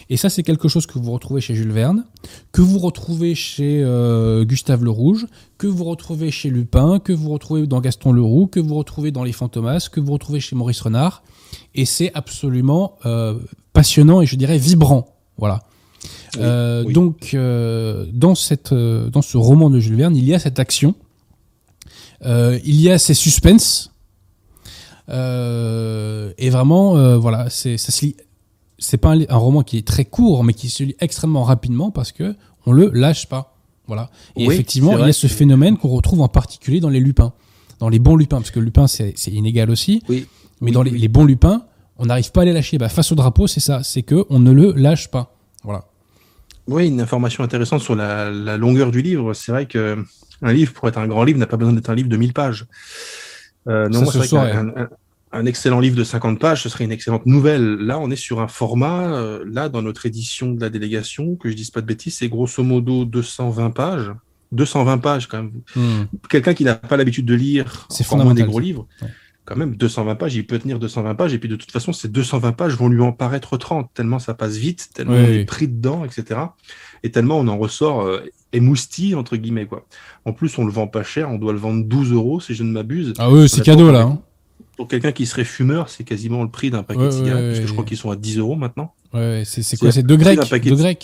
Et ça, c'est quelque chose que vous retrouvez chez Jules Verne, que vous retrouvez chez euh, Gustave Le Rouge, que vous retrouvez chez Lupin, que vous retrouvez dans Gaston Leroux, que vous retrouvez dans Les Fantomas, que vous retrouvez chez Maurice Renard. Et c'est absolument euh, passionnant et je dirais vibrant. Voilà. Oui, Euh, oui. Donc, dans, cette, dans ce roman de Jules Verne, il y a cette action, il y a ces suspens, euh, et vraiment, euh, voilà, c'est ça se lit. C'est pas un, roman qui est très court, mais qui se lit extrêmement rapidement parce que on le lâche pas. Voilà. Et Oui, effectivement, il y a ce phénomène qu'on retrouve en particulier dans les lupins, dans les bons lupins, parce que Lupin c'est inégal aussi. Oui. Mais Oui, dans les, bons lupins, on n'arrive pas à les lâcher. Bah, face au drapeau, c'est ça, c'est que on ne le lâche pas. Voilà. Oui, une information intéressante sur la, la longueur du livre. C'est vrai que un livre, pour être un grand livre, n'a pas besoin d'être un livre de 1000 pages. Euh, Ça non, se c'est vrai un, un excellent livre de 50 pages, ce serait une excellente nouvelle. Là, on est sur un format, euh, là, dans notre édition de la délégation, que je dise pas de bêtises, c'est grosso modo 220 pages. 220 pages, quand même. Quelqu'un qui n'a pas l'habitude de lire, C'est moins des gros livres, Ouais. quand même, 220 pages, il peut tenir 220 pages, et puis de toute façon, ces 220 pages vont lui en paraître 30, tellement ça passe vite, tellement Oui, on est pris dedans, etc. Et tellement on en ressort euh, émoustillé, entre guillemets, quoi. En plus, on le vend pas cher, on doit le vendre 12 euros, si je ne m'abuse. Ah oui, c'est cadeau là. hein. Pour quelqu'un qui serait fumeur, c'est quasiment le prix d'un paquet Ouais, de cigarettes, ouais, parce que ouais, je crois ouais. qu'ils sont à 10 euros maintenant. Ouais, ouais, c'est quoi C'est deux grecs? Deux de- grecs.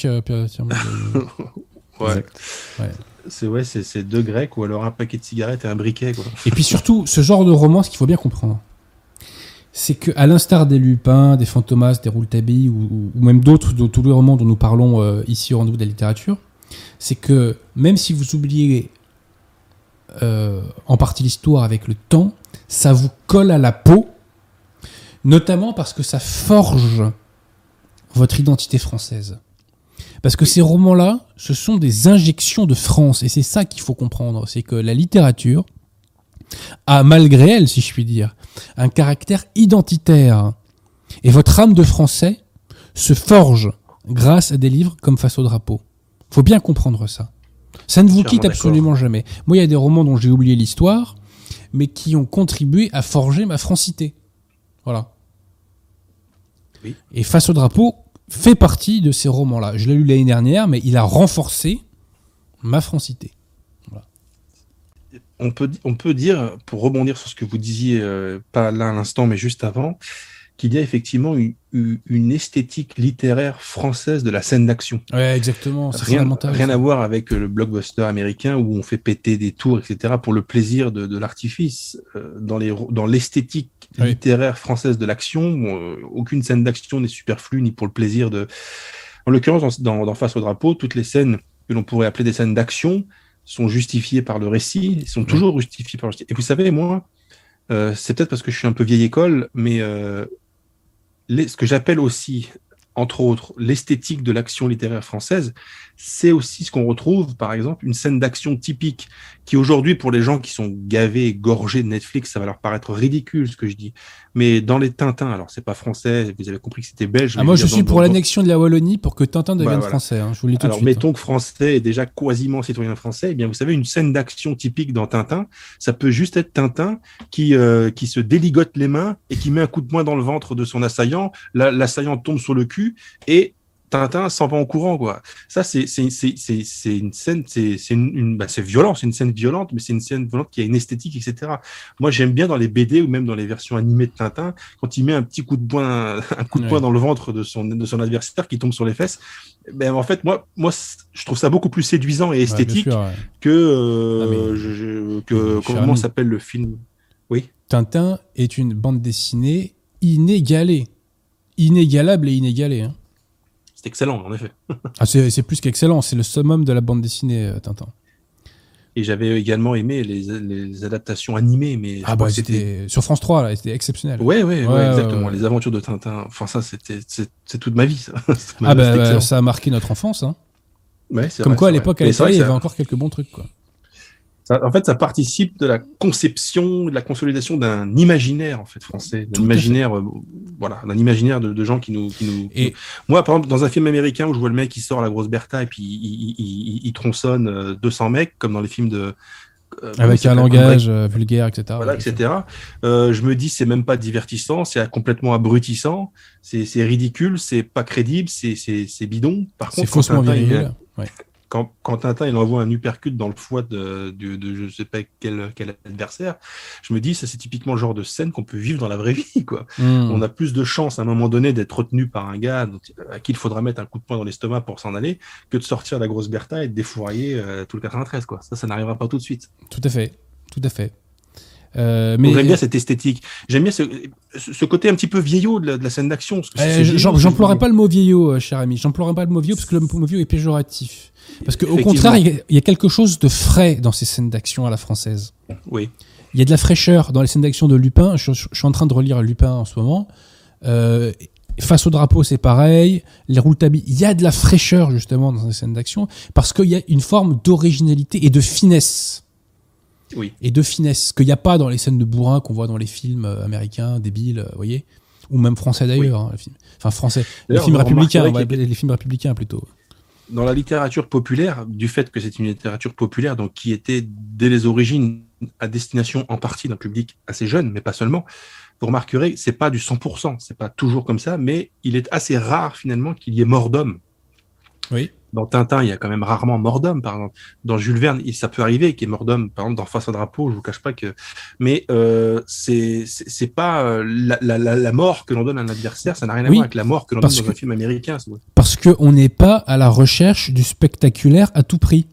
C'est ouais, c'est c'est deux grecs ou alors un paquet de cigarettes et un briquet, quoi. Et puis surtout, ce genre de roman, ce qu'il faut bien comprendre, c'est que à l'instar des Lupin, des Fantomas, des Rouletabille ou, ou même d'autres, de tous les romans dont nous parlons euh, ici au rendez-vous de la littérature, c'est que même si vous oubliez euh, en partie l'histoire avec le temps, ça vous colle à la peau, notamment parce que ça forge votre identité française. Parce que ces romans-là, ce sont des injections de France, et c'est ça qu'il faut comprendre, c'est que la littérature a, malgré elle, si je puis dire, un caractère identitaire. Et votre âme de français se forge grâce à des livres comme Face au drapeau. Faut bien comprendre ça. Ça ne vous quitte absolument jamais. Moi, il y a des romans dont j'ai oublié l'histoire, mais qui ont contribué à forger ma francité. Voilà. Oui. Et Face au drapeau fait partie de ces romans-là. Je l'ai lu l'année dernière, mais il a renforcé ma francité. on peut, di- on peut dire, pour rebondir sur ce que vous disiez, euh, pas là à l'instant, mais juste avant, qu'il y a effectivement une, esthétique littéraire française de la scène d'action. Ouais, exactement. Rien, rien à voir avec le blockbuster américain où on fait péter des tours, etc., pour le plaisir de, de l'artifice. Euh, dans les, ro- dans l'esthétique Oui. littéraire française de l'action, euh, aucune scène d'action n'est superflue ni pour le plaisir de. En l'occurrence, dans, dans, dans Face au drapeau, toutes les scènes que l'on pourrait appeler des scènes d'action sont justifiées par le récit, sont toujours justifiées par le récit. Et vous savez, moi, euh, c'est peut-être parce que je suis un peu vieille école, mais euh, ce que j'appelle aussi, entre autres, l'esthétique de l'action littéraire française, c'est aussi ce qu'on retrouve, par exemple, une scène d'action typique qui aujourd'hui, pour les gens qui sont gavés et gorgés de Netflix, ça va leur paraître ridicule ce que je dis. Mais dans les Tintins, alors c'est pas français, vous avez compris que c'était belge. Ah, moi, je suis pour l'annexion de la Wallonie pour que Tintin devienne Bah, voilà. français. hein. Je vous le dis tout alors, de suite. mettons que français est déjà quasiment citoyen français, eh bien, vous savez, une scène d'action typique dans Tintin, ça peut juste être Tintin qui, euh, qui se déligote les mains et qui met un coup de poing dans le ventre de son assaillant. La- L'assaillant tombe sur le cul et Tintin s'en va en courant, quoi. Ça, c'est une scène, c'est c'est une, une- bah, c'est violent, c'est une scène violente, mais c'est une scène violente qui a une esthétique, etc. Moi, j'aime bien dans les BD ou même dans les versions animées de Tintin, quand il met un petit coup de poing, un coup de Ouais. poing dans le ventre de son, de son adversaire qui tombe sur les fesses. Ben, en fait, moi, moi, je trouve ça beaucoup plus séduisant et Ouais, esthétique sûr, ouais. que, euh, Ah, mais- je- je- que mais cher comment s'appelle le film? Oui. Tintin est une bande dessinée inégalée. Inégalable et inégalée. hein. C'est excellent, en effet. Ah, c'est c'est plus qu'excellent, c'est le summum de la bande dessinée, euh, Tintin. Et j'avais également aimé les, les adaptations animées, mais Ah bah c'était. sur France 3, là, c'était exceptionnel. Ouais, ouais, ouais, Ouais, exactement. ouais. Les aventures de Tintin. Enfin, ça, c'était, c'est toute ma vie, ça. Ah bah, bah, ça a marqué notre enfance. Hein. Ouais, Comme vrai, quoi, à l'époque, à l'époque, il y avait encore quelques bons trucs. Quoi. Ça- en fait, ça participe de la conception, de la consolidation d'un imaginaire, en fait, français. D'un imaginaire, euh, voilà, d'un imaginaire de, de gens qui nous, qui nous, Et Moi, par exemple, dans un film américain où je vois le mec qui sort la grosse Bertha et puis il, il, il- il tronçonne euh, 200 mecs, comme dans les films de. euh, avec un langage euh, vulgaire, etc. Voilà, etc. Euh, je me dis, c'est même pas divertissant, c'est complètement abrutissant, c'est c'est ridicule, c'est pas crédible, c'est c'est- c'est bidon. Par C'est contre, quand faussement viril. Ouais. Quand, quand Tintin il envoie un uppercut dans le foie de, de, de je sais pas quel, quel adversaire, je me dis, ça c'est typiquement le genre de scène qu'on peut vivre dans la vraie vie, quoi. Hmm. On a plus de chances à un moment donné d'être retenu par un gars à qui il faudra mettre un coup de poing dans l'estomac pour s'en aller que de sortir la grosse Bertha et de défourailler euh, tout le 93, quoi. Ça, ça n'arrivera pas tout de suite. Tout à fait. Tout à fait. Euh, Mais j'aime bien cette esthétique. J'aime bien ce, ce côté un petit peu vieillot de la, de la scène d'action. Euh, c'est j'em- vieillot, J'emploierais c'est- pas le mot vieillot, euh, cher ami. J'emploierais pas le mot vieillot parce que le mot vieillot est péjoratif. Parce qu'au contraire, il y, a- il y a quelque chose de frais dans ces scènes d'action à la française. Oui. Il y a de la fraîcheur dans les scènes d'action de Lupin. Je, je- je suis en train de relire Lupin en ce moment. Euh, face au drapeau, c'est pareil. Les Rouletabille, il y a de la fraîcheur justement dans les scènes d'action parce qu'il y a une forme d'originalité et de finesse. Oui. Et de finesse qu'il n'y a pas dans les scènes de bourrin qu'on voit dans les films euh, américains, débiles, euh, vous voyez Ou même français d'ailleurs. hein. Enfin, français. Les films républicains, on va les films républicains plutôt. Dans la littérature populaire, du fait que c'est une littérature populaire, donc qui était dès les origines à destination en partie d'un public assez jeune, mais pas seulement, vous remarquerez, que c'est pas du 100%, c'est pas toujours comme ça, mais il est assez rare finalement qu'il y ait mort d'homme. Oui. Dans Tintin, il y a quand même rarement mort d'homme, par exemple. Dans Jules Verne, il- ça peut arriver qu'il y ait mort d'homme, par exemple, dans Face à drapeau, je vous cache pas que. Mais euh, c'est c'est pas euh, la, la, la, mort que l'on donne à un adversaire, ça n'a rien à Oui, voir avec la mort que l'on donne dans un film américain. Parce qu'on n'est pas à la recherche du spectaculaire à tout prix.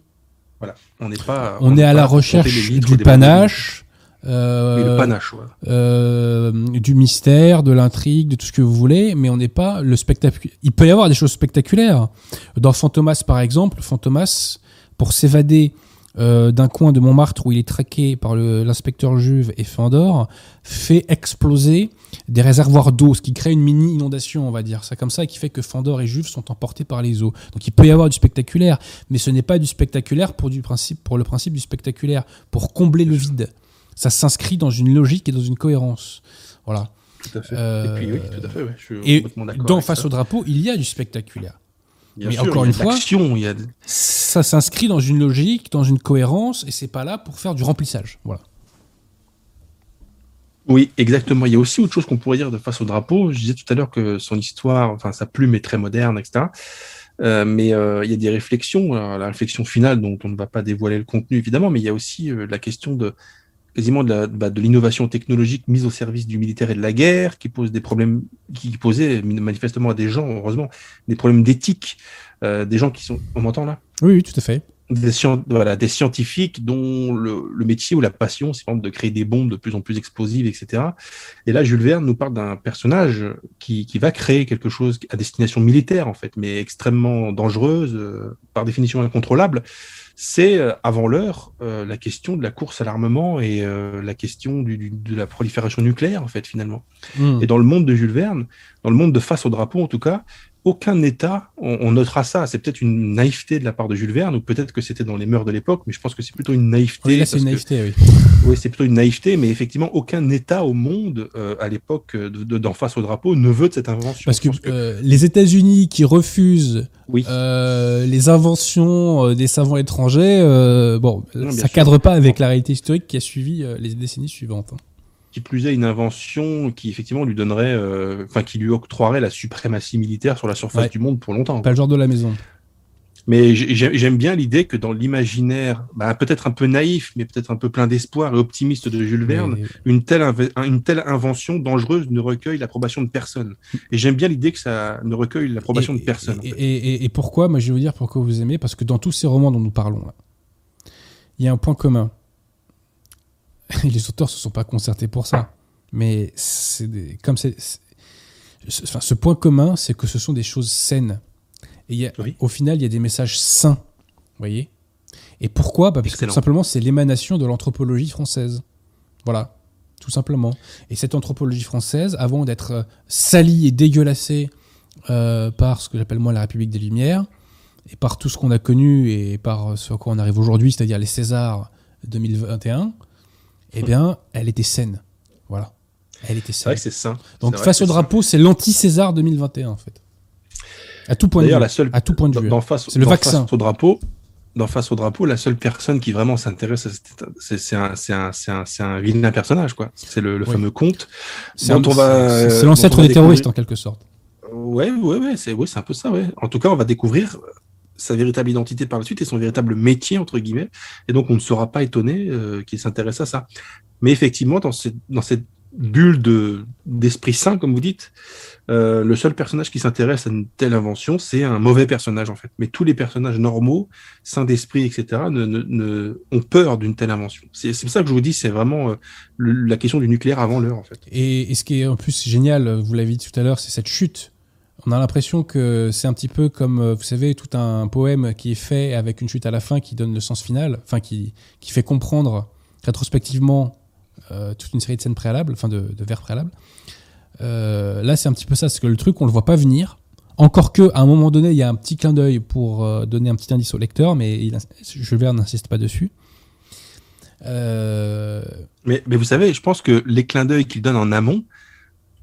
Voilà, on n'est pas. On, est à la recherche du panache, euh, Oui, le panache, ouais. euh, du mystère, de l'intrigue, de tout ce que vous voulez, mais on n'est pas le spectacle. Il peut y avoir des choses spectaculaires. Dans Fantomas, par exemple, Fantomas, pour s'évader euh, d'un coin de Montmartre où il est traqué par l'inspecteur Juve et Fandor, fait exploser des réservoirs d'eau, ce qui crée une mini inondation, on va dire. C'est comme ça qui fait que Fandor et Juve sont emportés par les eaux. Donc il peut y avoir du spectaculaire, mais ce n'est pas du spectaculaire pour, du principe, pour le principe du spectaculaire, pour combler le vide. Ça s'inscrit dans une logique et dans une cohérence. Voilà. Tout à fait. Euh, Et puis, oui, tout à fait, ouais, je suis Et complètement d'accord. dans Face ça. au drapeau, il y a du spectaculaire. Bien mais sûr, encore une fois- l'action, il y a de- Ça s'inscrit dans une logique, dans une cohérence, et c'est pas là pour faire du remplissage. Voilà. Oui, exactement. Il y a aussi autre chose qu'on pourrait dire de face au drapeau. Je disais tout à l'heure que son histoire, enfin sa plume est très moderne, etc. Euh, mais euh, il y a des réflexions. Alors, la réflexion finale, dont on ne va pas dévoiler le contenu évidemment, mais il y a aussi euh, la question de quasiment de la- bah, de l'innovation technologique mise au service du militaire et de la guerre, qui pose des problèmes, qui posait manifestement à des gens, heureusement, des problèmes d'éthique, euh, des gens qui sont. On m'entend là? Oui, oui, tout à fait. des, voilà, des scientifiques dont le, le métier ou la passion, c'est par exemple de créer des bombes de plus en plus explosives, etc. Et là, Jules Verne nous parle d'un personnage qui, qui va créer quelque chose à destination militaire, en fait, mais extrêmement dangereuse, euh, par définition incontrôlable. C'est, euh, avant l'heure, euh, la question de la course à l'armement et euh, la question du, du- de la prolifération nucléaire, en fait, finalement. Hmm. Et dans le monde de Jules Verne, dans le monde de face au drapeau en tout cas, aucun État, on, on notera ça, c'est peut-être une naïveté de la part de Jules Verne, ou peut-être que c'était dans les mœurs de l'époque, mais je pense que c'est plutôt une naïveté. Oui, là, c'est une que- naïveté, oui. oui, c'est plutôt une naïveté, mais effectivement, aucun État au monde, euh, à l'époque euh, de, de- d'en face au drapeau, ne veut de cette invention. Parce que, euh, les États-Unis qui refusent oui, euh, les inventions des savants étrangers, bon, Non, ça sûr. cadre pas avec la réalité historique qui a suivi les décennies suivantes. hein. Qui plus est une invention qui effectivement lui donnerait, euh, enfin qui lui octroierait la suprématie militaire sur la surface Ouais. du monde pour longtemps. Pas le genre de la maison. Mais j'ai- j'ai- j'aime bien l'idée que dans l'imaginaire, bah, peut-être un peu naïf, mais peut-être un peu plein d'espoir et optimiste de Jules Verne, Mais- une telle, inve- une telle invention dangereuse ne recueille l'approbation de personne. Et j'aime bien l'idée que ça ne recueille l'approbation de personne. en Et, fait. et- et- et pourquoi? Moi, je vais vous dire pourquoi vous aimez. Parce que dans tous ces romans dont nous parlons, là, il y a un point commun. Les auteurs se sont pas concertés pour ça. Mais c'est des- comme c'est, c'est- ce- enfin, ce point commun, c'est que ce sont des choses saines. Et il y a- Oui. au final, il y a des messages sains. Voyez Et pourquoi? Bah, Parce que tout simplement, c'est l'émanation de l'anthropologie française. Voilà. Tout simplement. Et cette anthropologie française, avant d'être euh, salie et dégueulassée euh, par ce que j'appelle moi la République des Lumières, et par tout ce qu'on a connu et par ce à quoi on arrive aujourd'hui, c'est-à-dire les Césars 2021, eh bien, elle était saine. Voilà. Elle était C'est vrai saine. que c'est sain. Donc, face au drapeau, c'est l'anti-César 2021, en fait. À tout point de vue. La seule, À tout point de vue. C'est le dans vaccin. face au drapeau, dans face au drapeau, la seule personne qui vraiment s'intéresse c'est un, un, un, un vilain personnage, quoi. C'est le, le Oui. fameux comte. C'est l'ancêtre des terroristes, en quelque sorte. Ouais, ouais, ouais, c'est ouais, c'est un peu ça, ouais. En tout cas, on va découvrir sa véritable identité par la suite et son véritable métier, entre guillemets. Et donc, on ne sera pas étonné euh, qu'il s'intéresse à ça. Mais effectivement, dans cette, bulle de d'esprit sain, comme vous dites, euh, le seul personnage qui s'intéresse à une telle invention, c'est un mauvais personnage, en fait. Mais tous les personnages normaux, sains d'esprit, etc., ne, ne, ont peur d'une telle invention. C'est c'est pour ça que je vous dis, c'est vraiment euh, la question du nucléaire avant l'heure, en fait. Et, et ce qui est en plus génial, vous l'avez dit tout à l'heure, c'est cette chute. On a l'impression que c'est un petit peu comme, euh, vous savez, tout un poème qui est fait avec une chute à la fin qui donne le sens final, enfin qui, qui fait comprendre rétrospectivement euh, toute une série de scènes préalables, enfin de, vers préalables. Euh, là, c'est un petit peu ça, c'est que le truc, on le voit pas venir. Encore que, à un moment donné, il y a un petit clin d'œil pour donner un petit indice au lecteur, mais il, Jules Verne n'insiste pas dessus. Mais, mais vous savez, je pense que les clins d'œil qu'il donne en amont,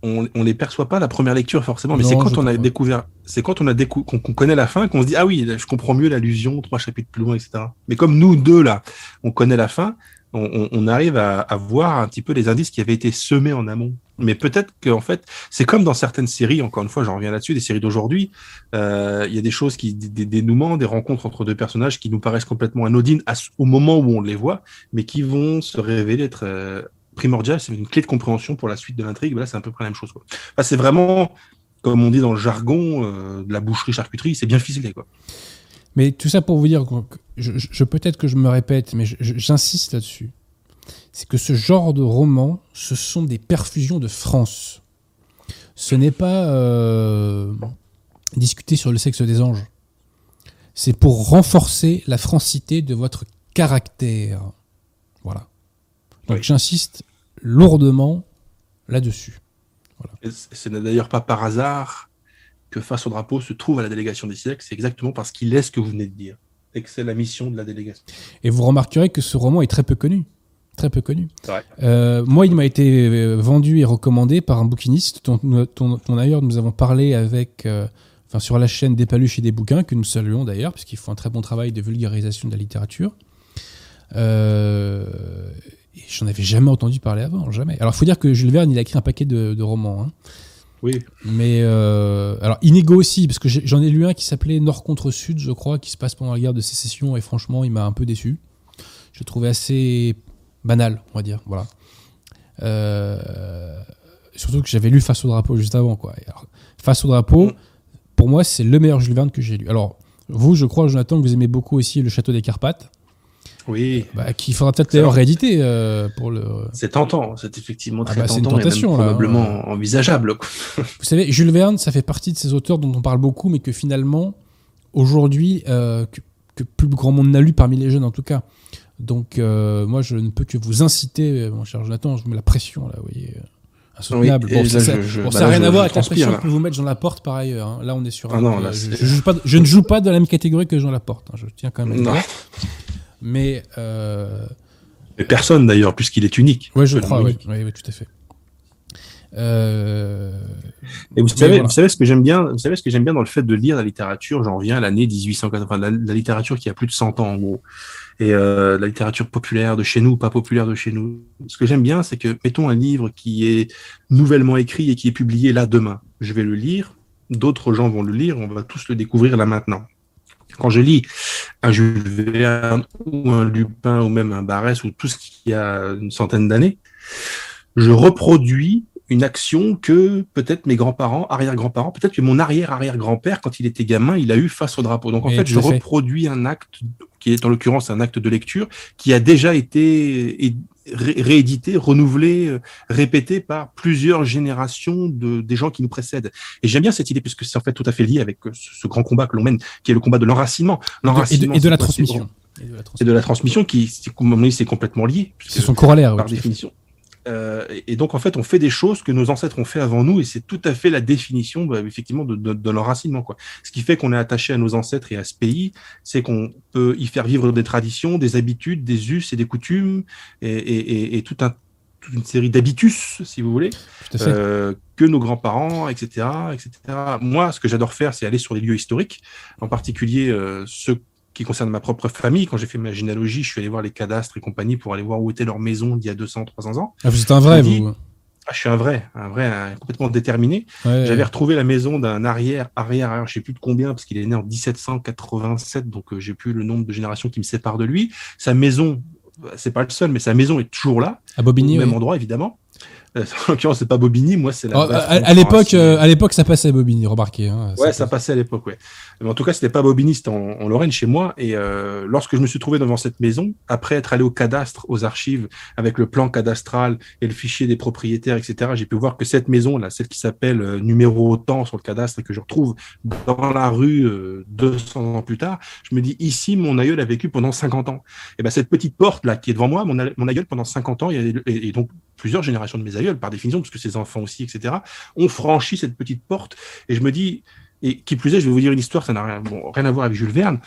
on, on les perçoit pas à la première lecture forcément, mais c'est quand on a découvert, c'est quand on a qu'on connaît la fin qu'on se dit ah oui, je comprends mieux l'allusion trois chapitres plus loin, etc. Mais comme nous deux là, on connaît la fin, on, on- on arrive à, à voir un petit peu les indices qui avaient été semés en amont. Mais peut-être qu'en fait, c'est comme dans certaines séries. Encore une fois, j'en reviens là-dessus, des séries d'aujourd'hui. euh, Il y a des choses qui, des, des dénouements, des rencontres entre deux personnages qui nous paraissent complètement anodines à au moment où on les voit, mais qui vont se révéler être euh, primordiales. C'est une clé de compréhension pour la suite de l'intrigue. Là, c'est à peu près la même chose. Quoi. C'est vraiment, comme on dit dans le jargon euh, de la boucherie-charcuterie, c'est bien ficelé. Quoi. Mais tout ça pour vous dire, je, je- peut-être que je me répète, mais j'insiste là-dessus. c'est que ce genre de roman, ce sont des perfusions de France. Ce n'est pas euh, discuter sur le sexe des anges. C'est pour renforcer la francité de votre caractère. Voilà. Donc Oui. j'insiste lourdement là-dessus. C- Ce n'est d'ailleurs pas par hasard que Face au drapeau se trouve à la délégation des siècles. C'est exactement parce qu'il est ce que vous venez de dire. Et que c'est la mission de la délégation. Et vous remarquerez que ce roman est très peu connu. Très peu connu. Euh, moi, il m'a été euh, vendu et recommandé par un bouquiniste dont, dont- dont d'ailleurs nous avons parlé avec, euh, enfin, sur la chaîne des paluches et des bouquins, que nous saluons d'ailleurs, puisqu'ils font un très bon travail de vulgarisation de la littérature. Euh, et j'en avais jamais entendu parler avant, jamais. Alors, il faut dire que Jules Verne, il a écrit un paquet de, de romans. hein. Oui. Mais euh, alors Inigo aussi, parce que j'en ai lu un qui s'appelait Nord contre Sud, je crois, qui se passe pendant la guerre de sécession, et franchement, il m'a un peu déçu. Je l'ai trouvé assez banal, on va dire. Voilà. Euh, surtout que j'avais lu Face au drapeau juste avant, quoi. Alors, Face au drapeau, pour moi, c'est le meilleur Jules Verne que j'ai lu. Alors, vous, je crois, Jonathan, que vous aimez beaucoup aussi Le Château des Carpates, Oui. bah, qu'il faudra peut-être d'ailleurs rééditer euh, pour le. C'est tentant. C'est effectivement Ah très bah, c'est une tentant tentation, et là, même probablement envisageable. Vous savez, Jules Verne, ça fait partie de ces auteurs dont on parle beaucoup, mais que finalement, aujourd'hui, euh, que, que plus grand monde n'a lu parmi les jeunes en tout cas. Donc, euh, moi, je ne peux que vous inciter, mon cher Jonathan, je vous mets la pression là, vous voyez, insoutenable. Oui, bon, ça bah n'a rien à voir avec la pression là. que vous mettre Jean Laporte par ailleurs. hein. Là, on est sur. Ah un- non, là, je, c'est- je joue pas- je ne joue pas dans la même catégorie que Jean Laporte. hein, je tiens quand même à. Mais euh, Mais personne d'ailleurs, puisqu'il est unique. ouais, je crois, oui, oui, oui, tout à fait. Euh, Et vous savez, voilà. vous savez ce que j'aime bien, vous savez ce que j'aime bien dans le fait de lire la littérature? J'en reviens à l'année 1880, la, la littérature qui a plus de 100 ans en gros, et euh, la littérature populaire de chez nous, pas populaire de chez nous. Ce que j'aime bien, c'est que mettons un livre qui est nouvellement écrit et qui est publié là demain. Je vais le lire, d'autres gens vont le lire, on va tous le découvrir là maintenant. Quand je lis un Jules Verne ou un Lupin ou même un Barès ou tout ce qui a une centaine d'années, je reproduis une action que peut-être mes grands-parents, arrière-grands-parents, peut-être que mon arrière-arrière-grand-père, quand il était gamin, il a eu face au drapeau. Donc en fait, je à fait. reproduis un acte qui est en l'occurrence un acte de lecture qui a déjà été ré- réédité, renouvelé, euh, répété par plusieurs générations de des gens qui nous précèdent. Et j'aime bien cette idée puisque c'est en fait tout à fait lié avec euh, ce, ce grand combat que l'on mène, qui est le combat de l'enracinement. et de- et de, la transmission. Et de la transmission. qui, dit, c'est complètement lié. C'est son corollaire. par à définition. Euh, et- donc, en fait, on fait des choses que nos ancêtres ont fait avant nous, et c'est tout à fait la définition, bah, effectivement, de, de, de l'enracinement. Quoi. Ce qui fait qu'on est attaché à nos ancêtres et à ce pays, c'est qu'on peut y faire vivre des traditions, des habitudes, des us et des coutumes, et, et, et, et tout un, toute une série d'habitus, si vous voulez, euh, que nos grands-parents, etc., etc. Moi, ce que j'adore faire, c'est aller sur les lieux historiques, en particulier euh, ceux qui concernent ma propre famille. Quand j'ai fait ma généalogie, je suis allé voir les cadastres et compagnie pour aller voir où était leur maison d'il y a 200, 300 ans. Ah, vous êtes un vrai, vous. Ah, je suis un vrai, un vrai, un- complètement déterminé. Ouais. J'avais retrouvé la maison d'un arrière, arrière, arrière, je sais plus de combien, parce qu'il est né en 1787, donc euh, j'ai plus le nombre de générations qui me séparent de lui. Sa maison, c'est pas le seul, mais sa maison est toujours là, à au Bobigny. même oui. endroit évidemment. Euh, en l'occurrence, c'est pas Bobigny, moi c'est la. Oh, à, l'époque, euh, à l'époque, ça passait à Bobigny, remarquez. Hein, Ouais, ça passait à l'époque, ouais. Mais en tout cas, c'était pas Bobigny, c'était en, en Lorraine, chez moi. Et euh, lorsque je me suis trouvé devant cette maison, après être allé au cadastre, aux archives, avec le plan cadastral et le fichier des propriétaires, etc., j'ai pu voir que cette maison, là, celle qui s'appelle euh, numéro autant sur le cadastre et que je retrouve dans la rue euh, 200 ans plus tard, je me dis, ici, mon aïeul a vécu pendant 50 ans. Et ben cette petite porte, là, qui est devant moi, mon, aïeul, pendant 50 ans, il y a, et, et donc plusieurs générations de mes aïeuls, par définition, parce que ses enfants aussi, etc., ont franchi cette petite porte. Et je me dis, et qui plus est, je vais vous dire une histoire, ça n'a rien, bon, rien à voir avec Jules Verne.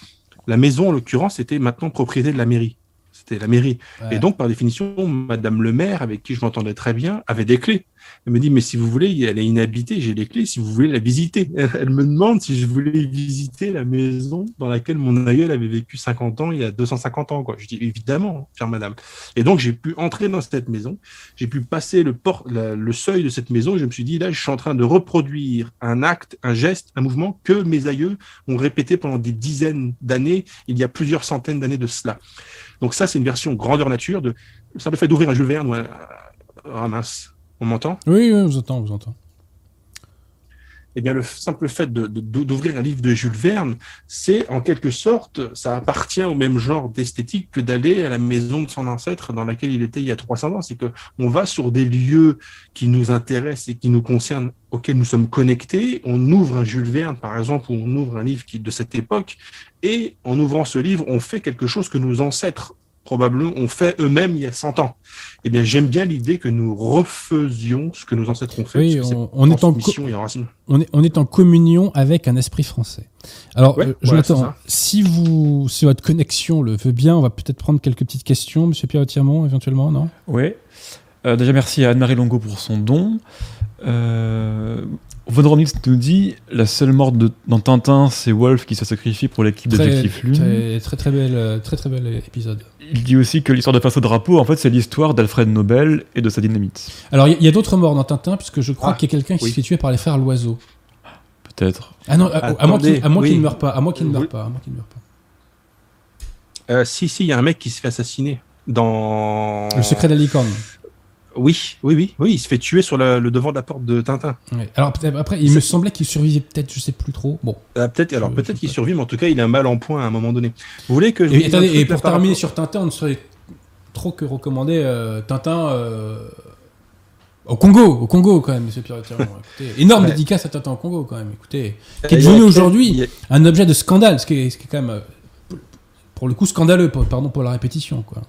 La maison, en l'occurrence, était maintenant propriété de la mairie. C'était la mairie. Ouais. Et donc, par définition, Madame le maire, avec qui je m'entendais très bien, avait des clés. Elle me dit, mais si vous voulez, elle est inhabitée, j'ai les clés, si vous voulez la visiter. Elle, me demande si je voulais visiter la maison dans laquelle mon aïeul avait vécu 50 ans, il y a 250 ans. Quoi. Je dis, évidemment, chère madame. Et donc, j'ai pu entrer dans cette maison, j'ai pu passer le, port, la- le seuil de cette maison, et je me suis dit, là, je suis en train de reproduire un acte, un geste, un mouvement que mes aïeux ont répété pendant des dizaines d'années, il y a plusieurs centaines d'années de cela. Donc ça, c'est une version grandeur nature de le simple fait d'ouvrir un Jules Verne ou un... Ah mince, on m'entend? Oui, oui, on vous entend, on vous entend. Eh bien, le simple fait d'ouvrir un livre de Jules Verne, c'est en quelque sorte, ça appartient au même genre d'esthétique que d'aller à la maison de son ancêtre dans laquelle il était il y a 300 ans. C'est que on va sur des lieux qui nous intéressent et qui nous concernent, auxquels nous sommes connectés. On ouvre un Jules Verne, par exemple, ou on ouvre un livre de cette époque, et en ouvrant ce livre, on fait quelque chose que nos ancêtres probablement ont fait eux-mêmes il y a 100 ans. Eh bien, j'aime bien l'idée que nous refaisions ce que nos ancêtres ont fait. Oui, on, on est en, et on, est, on est en communion avec un esprit français. Alors, Ouais, euh, Jonathan, si, vous, si votre connexion le veut bien, on va peut-être prendre quelques petites questions, Monsieur Pierre Tirmont, éventuellement, non? Oui. Euh, déjà, merci à Anne-Marie Longo pour son don. Euh, Von nous dit la seule morte de, dans Tintin, c'est Wolf qui se sacrifie pour l'équipe très, d'Objectif Lune. très, très, très belle, euh, très, très bel épisode. Il dit aussi que l'histoire de Face au drapeau, en fait, c'est l'histoire d'Alfred Nobel et de sa dynamite. Alors, il y, y a d'autres morts dans Tintin, puisque je crois Ah, qu'il y a quelqu'un qui oui. se fait tuer par les frères Loiseau. Peut-être. Ah non, à, à moins qu'il Attendez, à moins qu'il oui. ne meure pas, à moins qu'il ne meure pas, à moins qu'il ne meure pas. Euh, si, si, il y a un mec qui se fait assassiner dans. Le secret de la licorne. Oui, oui, oui, oui, il se fait tuer sur le, le devant de la porte de Tintin. Ouais. Alors après, il me semblait qu'il survivait peut-être, je sais plus trop. Bon. Euh, peut-être, alors peut-être qu'il survit, mais en tout cas, il a un mal en point à un moment donné. Vous voulez que je Et, attendez, pour terminer rapport- sur Tintin, on ne saurait trop que recommander euh, Tintin euh, au Congo, au Congo quand même, Monsieur Pierre Tirmont. Écoutez, énorme Ouais. dédicace à Tintin au Congo quand même. Écoutez, Euh, qui est devenu aujourd'hui a- un objet de scandale, ce qui est, ce qui est quand même pour le coup scandaleux, pardon pour la répétition. Quoi.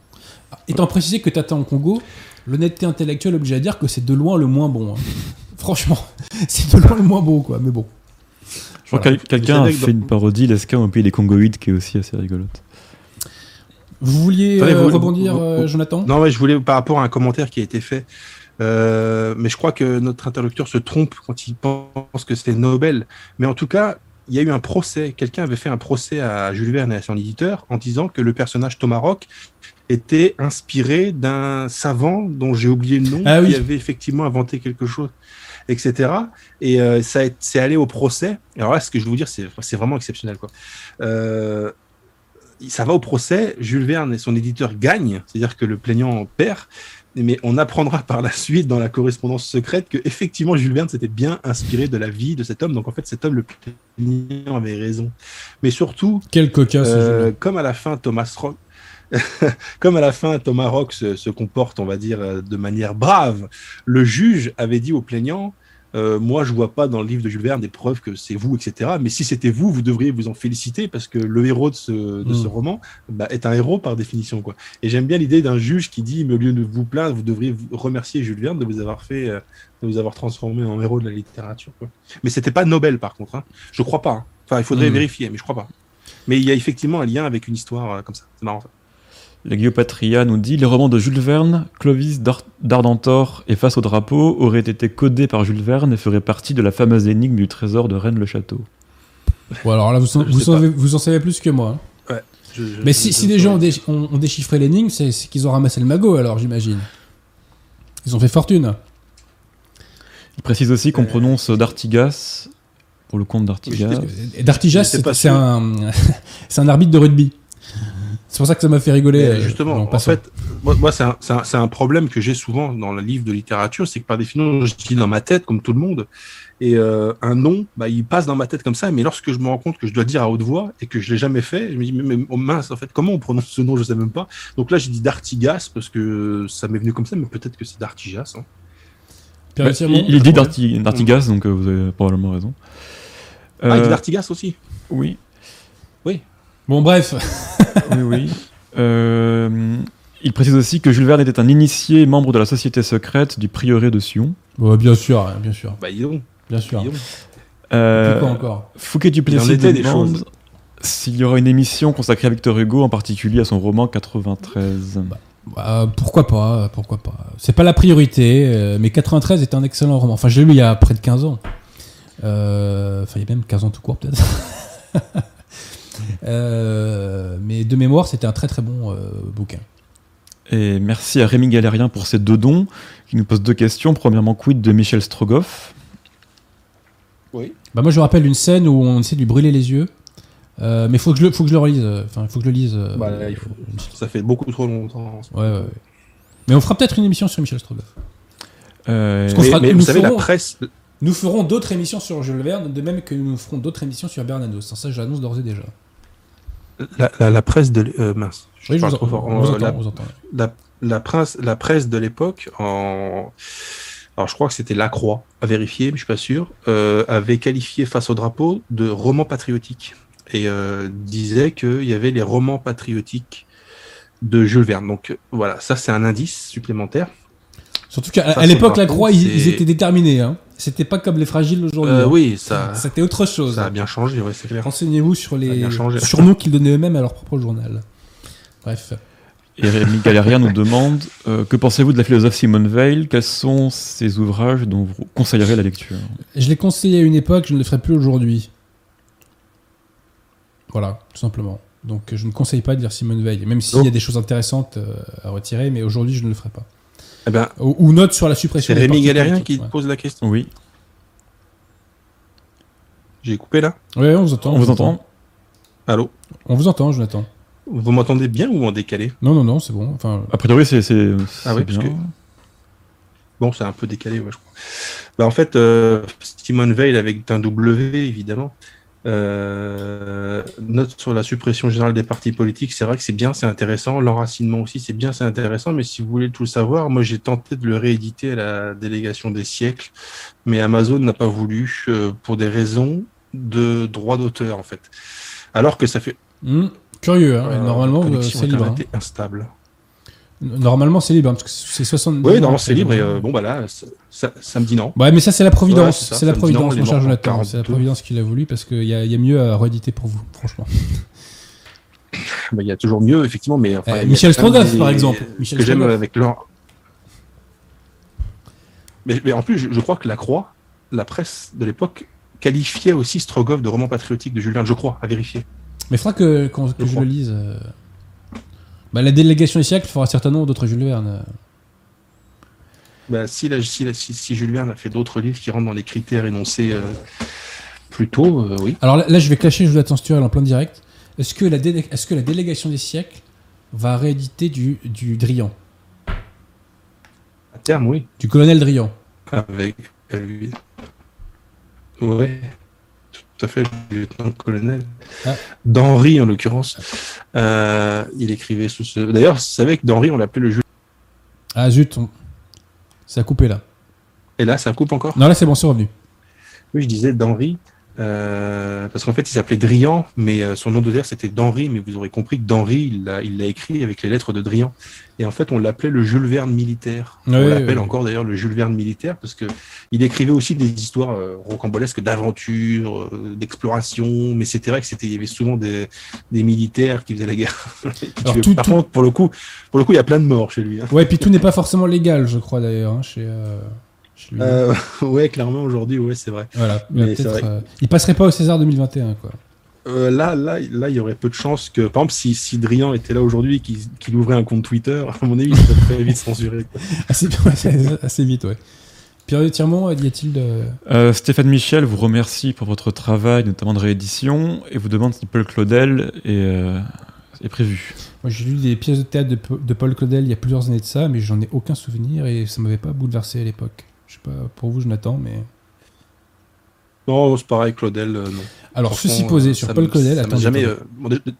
Étant précisé que Tintin au Congo, l'honnêteté intellectuelle oblige à dire que c'est de loin le moins bon. hein. Franchement, c'est de loin le moins bon, quoi. Mais bon. Je crois que quelqu'un a fait une parodie, l'escam au pays des Congoïdes, qui est aussi assez rigolote. Vous vouliez Attendez, euh, vous- rebondir, vous- euh, vous- Jonathan? Non, mais je voulais par rapport à un commentaire qui a été fait. Euh, mais je crois que notre interlocuteur se trompe quand il pense que c'est Nobel. Mais en tout cas, il y a eu un procès. Quelqu'un avait fait un procès à Jules Verne et à son éditeur en disant que le personnage Thomas Rock était inspiré d'un savant dont j'ai oublié le nom, Ah oui. qui avait effectivement inventé quelque chose, etc. Et euh, ça est- c'est allé au procès. Alors là, ce que je vais vous dire, c'est vraiment exceptionnel. Quoi. Euh, ça va au procès, Jules Verne et son éditeur gagnent, c'est-à-dire que le plaignant perd, mais on apprendra par la suite dans la correspondance secrète que effectivement Jules Verne s'était bien inspiré de la vie de cet homme, donc en fait cet homme le plaignant avait raison. Mais surtout, Quel cocasse. euh, comme à la fin Thomas Rock, comme à la fin Thomas Rock se, se comporte, on va dire, euh, de manière brave, le juge avait dit au plaignant. euh, moi, je vois pas dans le livre de Jules Verne des preuves que c'est vous, etc. Mais si c'était vous, vous devriez vous en féliciter parce que le héros de ce, de ce Mm. roman bah, est un héros par définition. Quoi. Et j'aime bien l'idée d'un juge qui dit, mais au lieu de vous plaindre, vous devriez remercier Jules Verne de vous avoir fait, euh, de vous avoir transformé en héros de la littérature. Quoi. Mais c'était pas Nobel, par contre. Hein. Je crois pas. hein. Enfin, il faudrait Mm. vérifier, mais je crois pas. Mais il y a effectivement un lien avec une histoire euh, comme ça. C'est marrant. ça. La Guillopatria nous dit les romans de Jules Verne, Clovis d'Ar- d'Ardentor et Face au drapeau auraient été codés par Jules Verne et feraient partie de la fameuse énigme du trésor de Rennes-le-Château. Bon, alors là, vous, en- vous, sais savez, vous en savez plus que moi. hein. Je- je- Mais je- si, des gens ont, dé- ont- ont déchiffré l'énigme, c'est qu'ils ont ramassé le magot, alors j'imagine. Ils ont fait fortune. Il précise aussi qu'on Euh, prononce d'Artigas pour le compte d'Artigas. Et D'Artigas, un, c'est un arbitre de rugby. C'est pour ça que ça m'a fait rigoler. Mais euh, justement, en en fait, moi, moi, c'est un, problème que j'ai souvent dans le livre de littérature, c'est que par définition, je dis dans ma tête, comme tout le monde, et euh, un nom, bah, il passe dans ma tête comme ça, mais lorsque je me rends compte que je dois le dire à haute voix et que je l'ai jamais fait, je me dis, mais, mais, oh mince, en fait, comment on prononce ce nom, je sais même pas. Donc là, j'ai dit d'Artigas, parce que ça m'est venu comme ça, mais peut-être que c'est d'Artigas. hein. Bah, il, il dit d'Artigas, donc euh, vous avez probablement raison. Ah, il Euh, dit d'Artigas aussi. oui, problème. Bon, bref. oui, oui. Euh, il précise aussi que Jules Verne était un initié membre de la société secrète du prieuré de Sion. Ouais, bien sûr, hein, bien sûr, Bah, dis donc, bien sûr. donc. Euh, Pourquoi encore Fouquet Duplessis était des demande choses. s'il y aura une émission consacrée à Victor Hugo, en particulier à son roman 93. Bah, Pourquoi pas Pourquoi pas C'est pas la priorité, euh, mais 93 est un excellent roman. Enfin, je l'ai lu il y a près de 15 ans. Euh, Enfin, il y a même 15 ans tout court, peut-être. Euh, mais de mémoire, c'était un très très bon euh, bouquin. Et merci à Rémi Galérien pour ses deux dons, qui nous pose deux questions. Premièrement, quid de Michel Strogoff? Oui. Bah moi je me rappelle une scène où on essaie de lui brûler les yeux. Euh, mais faut que je le faut que je le relise. Enfin, faut que je le lise. euh, Bah, là, il faut. Ça fait beaucoup trop longtemps. Ouais, ouais, ouais. Mais on fera peut-être une émission sur Michel Strogoff. Euh, Parce qu'on Mais, fera- mais vous savez, la presse, Nous ferons d'autres émissions sur Jules Verne, de même que nous ferons d'autres émissions sur Bernanos. Ça, j'annonce d'ores et déjà. La, la- la presse de. euh, mince. Oui, je parle vous, en- vous la- on vous entend. la, la, prince, la presse de l'époque, en... alors je crois que c'était La Croix, à vérifier, mais je suis pas sûr, euh, avait qualifié face au drapeau de roman patriotique et euh, disait qu'il y avait les romans patriotiques de Jules Verne. Donc voilà, ça c'est un indice supplémentaire. Surtout qu'à l'époque, la croix, ils, ils étaient déterminés. Hein. C'était pas comme les fragiles aujourd'hui. Euh, hein. oui, ça, C'était autre chose. ça a bien changé, ouais, c'est clair. Renseignez-vous sur les surnoms qu'ils donnaient eux-mêmes à leur propre journal. Bref. Et Rémi Galérien nous demande euh, Que pensez-vous de la philosophe Simone Veil? Quels sont ses ouvrages dont vous conseillerez la lecture? Je l'ai conseillé à une époque, je ne le ferai plus aujourd'hui. Voilà, tout simplement. Donc je ne conseille pas de lire Simone Veil, même s'il y a Donc- des choses intéressantes euh, à retirer, mais aujourd'hui je ne le ferai pas. Eh ben, Ou, ou note sur la suppression c'est Rémi Galérien qui ouais. pose la question. Oui, J'ai coupé là? Ouais, on vous entend. on vous entend. Allô? On vous entend, Jonathan. Vous m'entendez bien ou en décalé? Non, non, non, c'est bon. Enfin, A priori, c'est c'est- Ah oui, parce que- Bon, c'est un peu décalé, ouais, je crois. Bah, en fait, euh, Simone Veil avec un W, évidemment, euh, note sur la suppression générale des partis politiques. C'est vrai que c'est bien, c'est intéressant. L'enracinement aussi, c'est bien, c'est intéressant. Mais si vous voulez tout savoir, moi, j'ai tenté de le rééditer à la délégation des siècles, mais Amazon n'a pas voulu euh, pour des raisons de droit d'auteur, en fait. Alors que ça fait. hmm, curieux, hein, euh, normalement, euh, c'est libre. hein. Instable. Normalement, c'est libre, hein, parce que c'est 70 Oui, non, c'est libre. Et euh, bon, bah là, ça, me dit non. Ouais, mais ça, c'est la Providence. c'est la Providence, mon cher Jonathan. C'est la 42. Providence qui l'a voulu, parce qu'il y, a- y a mieux à rééditer pour vous, franchement. Bah, Il y a toujours mieux, effectivement, mais enfin, Euh, Michel Strogoff, par exemple. Michel que j'aime avec leur. Mais, mais en plus, je, je crois que la Croix, la presse de l'époque, qualifiait aussi Strogoff de roman patriotique de Jules Verne, je crois, à vérifier. Mais il faudra que, qu'on- que Je le lise. euh. Bah, la délégation des siècles fera certainement d'autres Jules Verne. euh. Bah, si, la- si, la- si, si Jules Verne a fait d'autres livres qui rentrent dans les critères énoncés euh, plus tôt, euh, oui. Alors là, là, je vais clasher Jonathan Sturel en plein direct. Est-ce que, la que délégation des siècles va rééditer du, du Drian? À terme, oui. Du colonel Drian Avec. avec- Ouais, tout à fait, lieutenant-colonel. Ah. D'Henri, en l'occurrence. Euh, il écrivait sous ce. D'ailleurs, vous savez que d'Henri, on l'appelait le Jules. Ah zut, on- ça a coupé là. Et là, ça coupe encore? Non, là c'est bon, c'est revenu. Oui, je disais d'Henri. Euh, parce qu'en fait, il s'appelait Drian, mais euh, son nom de terre c'était d'Henri, mais vous aurez compris que d'Henri, il l'a écrit avec les lettres de Drian. Et en fait, on l'appelait le Jules Verne militaire. On l'appelle encore d'ailleurs le Jules Verne militaire, parce que il écrivait aussi des histoires euh, rocambolesques d'aventure, euh, d'exploration, mais c'était vrai que c'était, il y avait souvent des, des militaires qui faisaient la guerre. Alors, Tu- tout- par tout- contre, pour le coup, pour le coup, il y a plein de morts chez lui. hein. Ouais, puis tout n'est pas forcément légal, je crois d'ailleurs, hein, chez, euh, ouais, clairement aujourd'hui, ouais, c'est vrai. Voilà. Mais vrai. euh, il passerait pas au César 2021, quoi. Euh, là, là, là, il y aurait peu de chances que, par exemple, si, si Drian était là aujourd'hui et qu'il ouvrait un compte Twitter, à mon avis, il serait très vite censuré. Assez, vite, ouais. Pierre Tirmont, y a-t-il de. Euh, Stéphane Michel vous remercie pour votre travail, notamment de réédition, et vous demande si Paul Claudel est, euh, est prévu. Moi, j'ai lu des pièces de théâtre de, de Paul Claudel il y a plusieurs années de ça, mais j'en ai aucun souvenir et ça m'avait pas bouleversé à l'époque. Je sais pas pour vous, Jonathan, mais. Non, c'est pareil, Claudel, euh, non. Alors, ceci posé euh, sur ça Paul me- Claudel, ça m'a attendez, jamais. attendez. euh, bon,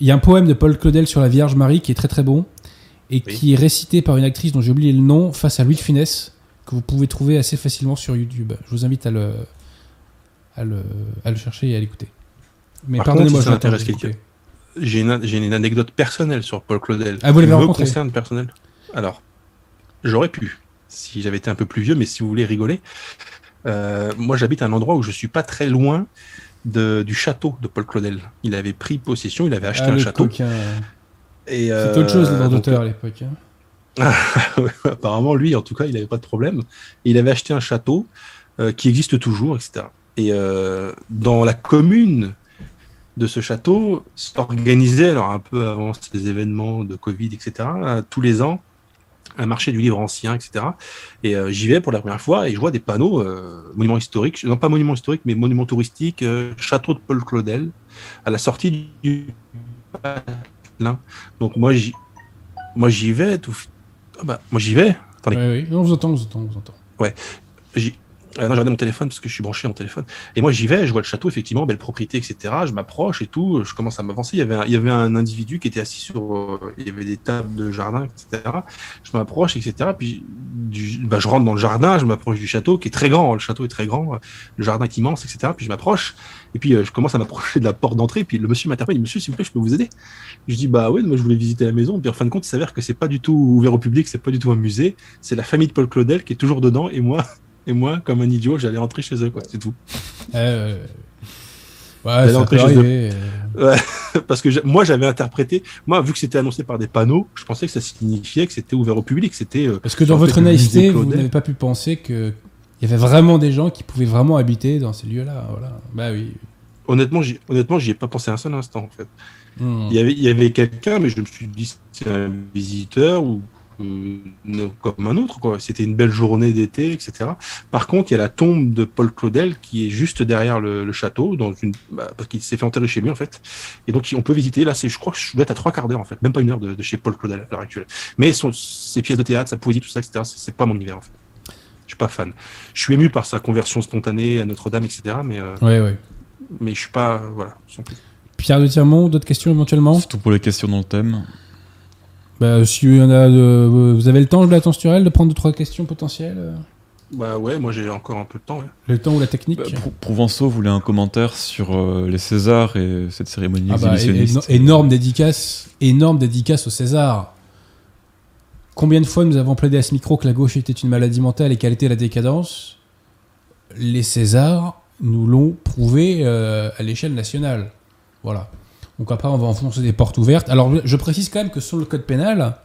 Il y a un poème de Paul Claudel sur la Vierge Marie qui est très très bon et Oui. qui est récité par une actrice dont j'ai oublié le nom face à Louis de Funès que vous pouvez trouver assez facilement sur YouTube. Je vous invite à le, à le, à le chercher et à l'écouter. Mais Par pardonnez-moi, si ça intéresse j'ai quelqu'un. coupé. J'ai une, j'ai une anecdote personnelle sur Paul Claudel. Ah, vous l'avez me rencontré concerne personnel. Alors, j'aurais pu, si j'avais été un peu plus vieux, mais si vous voulez rigoler, euh, moi j'habite à un endroit où je suis pas très loin de, du château de Paul Claudel. Il avait pris possession, il avait acheté Ah, un château. coquin. et, C'était euh, autre chose, le droit donc, d'auteur à l'époque. hein. Apparemment, lui, en tout cas, il n'avait pas de problème. Et il avait acheté un château euh, qui existe toujours, etc. Et dans la commune de ce château, s'organisait, alors un peu avant ces événements de Covid, etc., tous les ans, un marché du livre ancien, etc. Et euh, j'y vais pour la première fois et je vois des panneaux euh, monuments historiques, non pas monuments historiques, mais monuments touristiques, euh, château de Paul Claudel, à la sortie du Patelin. Donc moi, j'y, moi, j'y vais, tout, ah bah, moi j'y vais. Attendez. Oui, oui. On vous entend, on vous entend, on vous entend. j'y- ah non, j'ai regardé mon téléphone parce que je suis branché en téléphone. Et moi, j'y vais, je vois le château, effectivement, belle propriété, etc. Je m'approche et tout, je commence à m'avancer. Il y avait un, il y avait un individu qui était assis sur, euh, il y avait des tables de jardin, etc. Je m'approche, etc. Puis, du- bah, je rentre dans le jardin, je m'approche du château qui est très grand. Le château est très grand, euh, le jardin est immense, etc. Puis je m'approche et puis euh, je commence à m'approcher de la porte d'entrée. Puis le monsieur m'interpelle, il dit, monsieur, s'il vous plaît, je peux vous aider? Je dis, bah oui, moi je voulais visiter la maison. Puis en fin de compte, il s'avère que c'est pas du tout ouvert au public, c'est pas du tout un musée. C'est la famille de Paul Claudel qui est toujours dedans et moi. Et moi, comme un idiot, j'allais rentrer chez eux, quoi. C'est tout. Euh, Ouais, ça peut chez eux. arriver. euh. Parce que moi, j'avais interprété, moi, vu que c'était annoncé par des panneaux, je pensais que ça signifiait que c'était ouvert au public. C'était. euh, Parce que dans votre naïveté, vous n'avez pas pu penser que il y avait vraiment des gens qui pouvaient vraiment habiter dans ces lieux-là. Voilà. Bah oui. Honnêtement, j'y- honnêtement, j'y ai pas pensé un seul instant, en fait. Hmm. Il y avait, il y avait quelqu'un, mais je me suis dit c'est un visiteur ou comme un autre. quoi. C'était une belle journée d'été, etc. Par contre, il y a la tombe de Paul Claudel qui est juste derrière le, le château, dans une, bah, parce qu'il s'est fait enterrer chez lui en fait. Et donc on peut visiter. Là, c'est, je crois que je dois être à trois quarts d'heure en fait, même pas une heure de, de chez Paul Claudel à l'heure actuelle. Mais son, ses pièces de théâtre, sa poésie, tout ça, etc. C'est, c'est pas mon univers en fait. Je suis pas fan. Je suis ému par sa conversion spontanée à Notre-Dame, etc. Mais euh, Ouais, ouais. mais je suis pas, euh, voilà. sans plus. Pierre de Tirmont, d'autres questions éventuellement? C'est tout pour les questions dans le thème. Bah, Si y en a, de- vous avez le temps, la Turel, de prendre deux trois questions potentielles euh Bah ouais, moi j'ai encore un peu de temps. ouais. Le temps ou la technique Bah, Prouvenceau voulait un commentaire sur euh, les Césars et cette cérémonie Ah bah, exhibitionniste. éno- énorme dédicace, énorme dédicace au César. Combien de fois nous avons plaidé à ce micro que la gauche était une maladie mentale et qu'elle était la décadence? Les Césars nous l'ont prouvé euh, à l'échelle nationale. Voilà. Donc après, on va enfoncer des portes ouvertes. Alors, je précise quand même que sur le code pénal,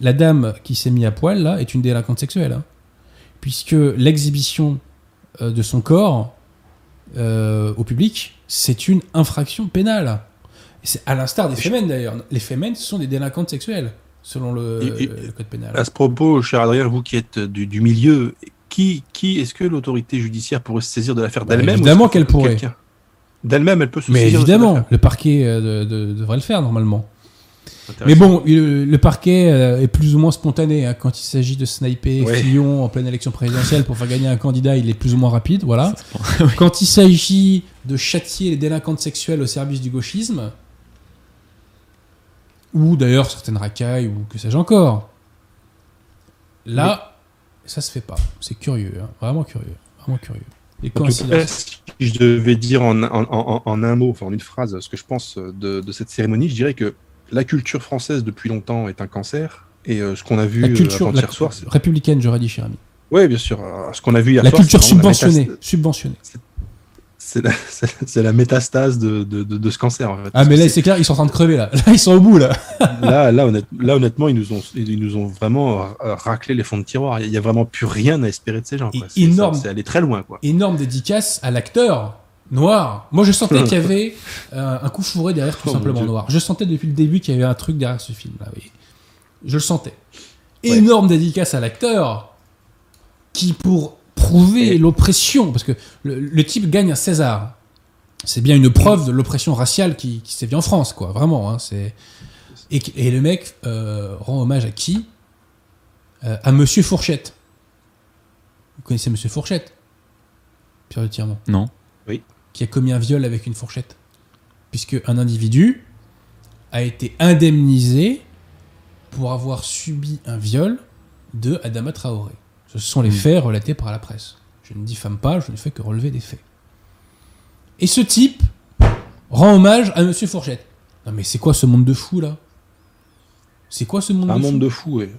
la dame qui s'est mise à poil là est une délinquante sexuelle, hein. puisque l'exhibition euh, de son corps euh, au public, c'est une infraction pénale. C'est à l'instar des fémènes d'ailleurs. Les fémènes sont des délinquantes sexuelles, selon le, Et- et- le code pénal. À ce propos, cher Adrien, vous qui êtes du, du milieu, qui, qui est-ce que l'autorité judiciaire pourrait se saisir de l'affaire Bah, d'elle-même évidemment qu'elle pourrait. D'elle-même, elle peut se Mais évidemment, le parquet euh, de- de- devrait le faire normalement. Mais bon, le, le parquet euh, est plus ou moins spontané. hein. Quand il s'agit de sniper Ouais. Fillon en pleine élection présidentielle pour faire gagner un candidat, il est plus ou moins rapide. Voilà. Quand il s'agit de châtier les délinquantes sexuelles au service du gauchisme, ou d'ailleurs certaines racailles, ou que sais-je encore, là, ça se fait pas. C'est curieux, hein. vraiment curieux. Vraiment curieux. Et coïncidence. si je devais dire en, en- en- en un mot, enfin en une phrase, ce que je pense de, de cette cérémonie, je dirais que la culture française depuis longtemps est un cancer. Et euh, ce qu'on a vu La euh, culture avant-hier la- soir, républicaine, j'aurais dit, cher ami. Oui, bien sûr. euh, Ce qu'on a vu hier La soir, culture subventionnée. subventionnée. C'est la, c'est- c'est la métastase de, de, de- de ce cancer, en fait. Ah, mais là, c'est- clair, ils sont en train de crever, là. Là, ils sont au bout, là. là, là, honnête- là, honnêtement, ils nous ont, ils nous ont vraiment raclé les fonds de tiroir. Il y a vraiment plus rien à espérer de ces gens. Quoi. C'est, énorme. ça- C'est allé très loin, quoi. Énorme dédicace à l'acteur noir. Moi, je sentais qu'il y avait euh, un coup fourré derrière tout Oh, simplement noir. Je sentais depuis le début qu'il y avait un truc derrière ce film-là, oui. Je le sentais. Ouais. Énorme dédicace à l'acteur qui, pour prouver Et- l'oppression, parce que le, le type gagne un César. C'est bien une preuve de l'oppression raciale qui, qui sévit en France, quoi. Vraiment. Hein, c'est... Et, et le mec euh, rend hommage à qui? Euh, À Monsieur Fourchette. Vous connaissez Monsieur Fourchette? Pierre de Tirement Non. qui a commis un viol avec une fourchette. Puisque un individu a été indemnisé pour avoir subi un viol de Adama Traoré. Ce sont les Mm. faits relatés par la presse. Je ne diffame pas, je ne fais que relever des faits. Et ce type rend hommage à Monsieur Fourchette. Non mais c'est quoi ce monde de fou là? C'est quoi ce monde un de monde fou de fous. Et,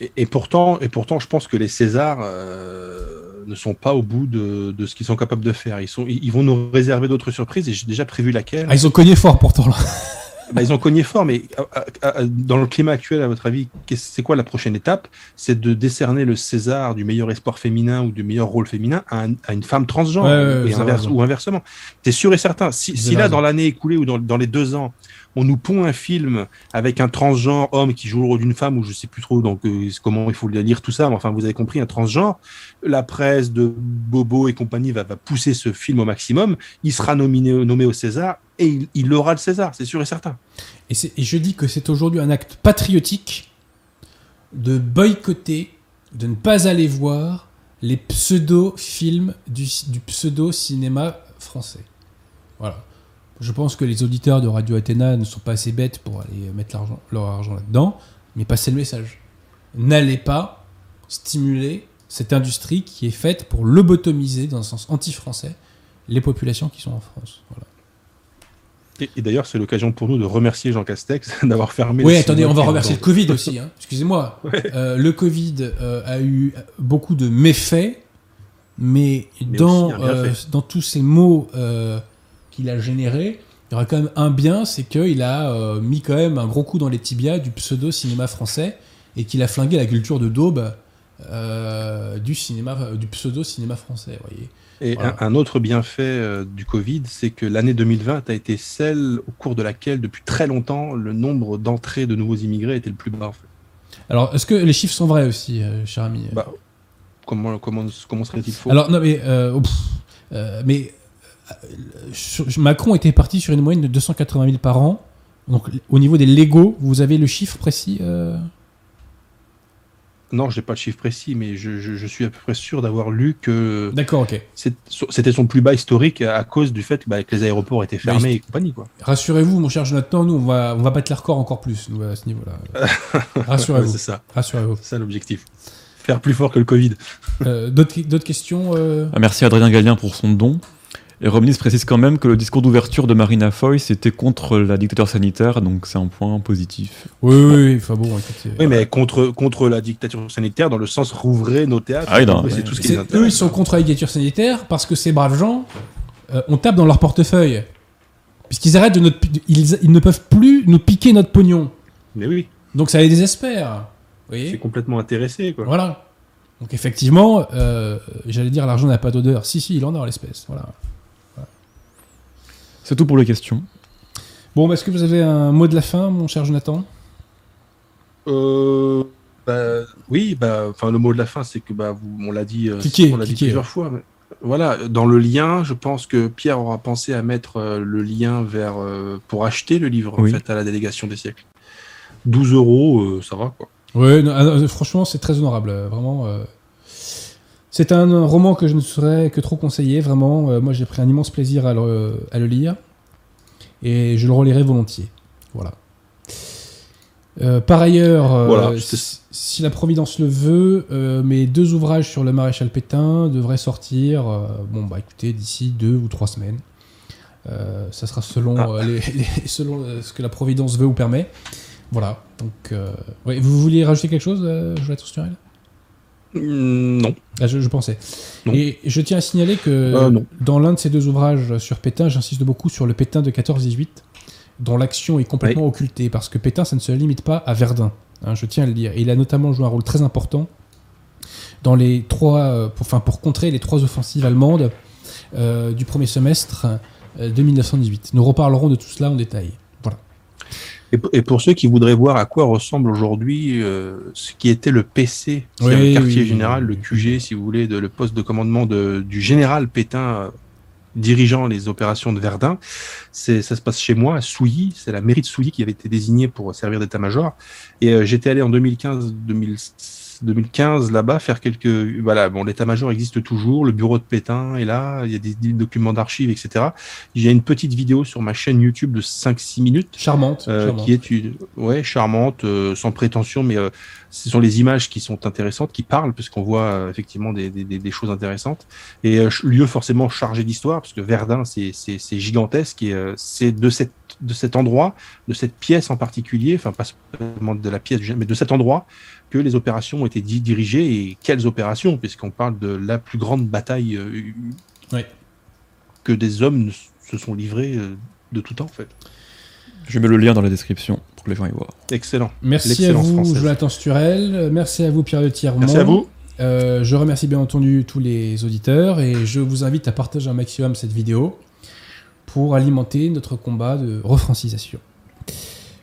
et, et pourtant, et pourtant, je pense que les Césars euh, ne sont pas au bout de, de ce qu'ils sont capables de faire. Ils, sont, ils, ils vont nous réserver d'autres surprises et j'ai déjà prévu laquelle. Ah ils ont cogné fort pourtant là. Bah, ils ont cogné fort, mais à- à- à- dans le climat actuel, à votre avis, c'est quoi la prochaine étape? C'est de décerner le César du meilleur espoir féminin ou du meilleur rôle féminin à, un- à une femme transgenre Ouais, ouais, et vous avez inverse- raison. ou inversement. C'est sûr et certain. Si, si là, raison. dans l'année écoulée ou dans, dans les deux ans, on nous pond un film avec un transgenre homme qui joue le rôle d'une femme, ou je sais plus trop donc euh, comment il faut lire tout ça, mais enfin vous avez compris, un transgenre, la presse de Bobo et compagnie va, va pousser ce film au maximum, il sera nominé, nommé au César et il, aura le César, c'est sûr et certain. Et, je dis que c'est aujourd'hui un acte patriotique de boycotter, de ne pas aller voir les pseudo-films du, du pseudo-cinéma français. Voilà. Je pense que les auditeurs de Radio Athéna ne sont pas assez bêtes pour aller mettre leur argent là-dedans, mais passez le message. N'allez pas stimuler cette industrie qui est faite pour lobotomiser, dans un sens anti-français, les populations qui sont en France. Voilà. Et, et d'ailleurs, c'est l'occasion pour nous de remercier Jean Castex d'avoir fermé. Oui, attendez, on va remercier le Covid aussi. hein. Excusez-moi. Euh, le Covid euh, a eu beaucoup de méfaits, mais, dans, euh, dans tous ces mots qu'il a générés, il y aura quand même un bien, c'est qu'il a euh, mis quand même un gros coup dans les tibias du pseudo-cinéma français et qu'il a flingué la culture de daube euh, du, cinéma, du pseudo-cinéma français. voyez. Et Voilà. un, un autre bienfait euh, du Covid, c'est que l'année 2020 a été celle au cours de laquelle, depuis très longtemps, le nombre d'entrées de nouveaux immigrés était le plus bas. En fait. Alors, est-ce que les chiffres sont vrais aussi, euh, cher ami? Bah, comment comment, comment serait-il faux? Alors non mais euh, pff, euh, mais euh, Macron était parti sur une moyenne de 280 000 par an. Donc au niveau des Légaux, vous avez le chiffre précis euh Non, je n'ai pas le chiffre précis, mais je, je- je suis à peu près sûr d'avoir lu que D'accord, ok. c'était son plus bas historique à cause du fait que, bah, que les aéroports étaient Bah, fermés et compagnie. Quoi. Rassurez-vous, mon cher Jonathan, nous on va on va battre les records encore plus nous, à ce niveau-là. Rassurez-vous, c'est ça, rassurez-vous. c'est ça l'objectif. Faire plus fort que le Covid. Euh, D'autres questions euh Ah, merci Adrien Gallien pour son don. Et Romney précise quand même que le discours d'ouverture de Marina Foy, c'était contre la dictature sanitaire, donc c'est un point positif. Oui, oui, oui. Enfin bon, écoutez. Oui, mais contre, contre la dictature sanitaire, dans le sens rouvrez nos théâtres. Ah oui, non, c'est ouais. tout ce qui eux, ils sont contre la dictature sanitaire parce que ces braves gens, euh, on tape dans leur portefeuille. Puisqu'ils arrêtent de notre. Ils, ils ne peuvent plus nous piquer notre pognon. Mais oui, Donc ça les désespère. Vous c'est voyez complètement intéressé. Quoi. Voilà. Donc effectivement, euh, j'allais dire l'argent n'a pas d'odeur. Si, si, il en a en l'espèce. Voilà. C'est tout pour les questions. Bon, bah, est-ce que vous avez un mot de la fin, mon cher Jonathan? Euh, bah, oui, bah, enfin le mot de la fin, c'est que bah, vous, on l'a dit, euh, Cliquez, on l'a dit cliquez. plusieurs fois. mais voilà, dans le lien, je pense que Pierre aura pensé à mettre euh, le lien vers euh, pour acheter le livre Oui. en fait à la délégation des siècles. 12 euros, euh, ça va quoi. Ouais, non, ah, franchement, c'est très honorable. euh, Vraiment. C'est un roman que je ne saurais que trop conseiller. Vraiment, euh, moi j'ai pris un immense plaisir à le, à le lire. Et je le relirai volontiers. Voilà. Euh, par ailleurs, euh, Voilà, si, la Providence le veut, mes deux ouvrages sur le maréchal Pétain devraient sortir, bon bah écoutez, d'ici deux ou trois semaines. Ça sera selon, Ah. les- les- selon ce que la Providence veut ou permet. Voilà. Donc, ouais, vous vouliez rajouter quelque chose, Sturel Mm, non. ah, je, je pensais. Non. Et je tiens à signaler que Euh, dans l'un de ces deux ouvrages sur Pétain, j'insiste beaucoup sur le Pétain de 14-18, dont l'action est complètement occultée, parce que Pétain, ça ne se limite pas à Verdun. hein, je tiens à le dire. Et il a notamment joué un rôle très important dans les trois, euh, pour, enfin, pour contrer les trois offensives allemandes euh, du premier semestre de 1918. Nous reparlerons de tout cela en détail. Et, pour ceux qui voudraient voir à quoi ressemble aujourd'hui euh, ce qui était le PC, Oui, le quartier oui, général, oui, le. QG, si vous voulez, de, le poste de commandement de, du général Pétain euh, dirigeant les opérations de Verdun. C'est, ça se passe chez moi, à Souilly. C'est la mairie de Souilly qui avait été désignée pour servir d'état-major. Et euh, j'étais allé en 2015, 2000 2015 là-bas faire quelques voilà bon l'état-major existe toujours le bureau de Pétain est là il y a des, des documents d'archives etc il y a une petite vidéo sur ma chaîne YouTube de 5-6 minutes Charmante. euh, charmante. qui est une, ouais, charmante, euh, sans prétention, mais euh, ce sont les images qui sont intéressantes, qui parlent, parce qu'on voit euh, effectivement des, des, des- choses intéressantes. Et euh, lieu forcément chargé d'histoire, parce que Verdun, c'est gigantesque, et euh, c'est de, cette, de cet endroit, de cette pièce en particulier, enfin pas seulement de la pièce, mais de cet endroit, que les opérations ont été di- dirigées, et quelles opérations, puisqu'on parle de la plus grande bataille euh, Ouais. que des hommes se sont livrés euh, de tout temps, en fait. Je mets le lien dans la description pour que les gens y voient. Excellent. Merci à vous, française. Jonathan Sturel. Merci à vous, Pierre de Thiermont. Merci à vous. Euh, je remercie bien entendu tous les auditeurs et je vous invite à partager un maximum cette vidéo pour alimenter notre combat de refrancisation.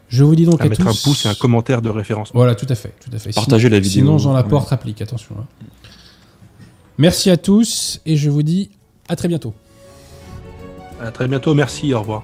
Je vous dis donc à, à mettre tous... un pouce et un commentaire de référence. Voilà, tout à fait, tout à fait. Partagez Sinon- la vidéo. Sinon, Jean Ouais. Laporte applique, attention. hein. Merci à tous et je vous dis à très bientôt. À très bientôt, merci, au revoir.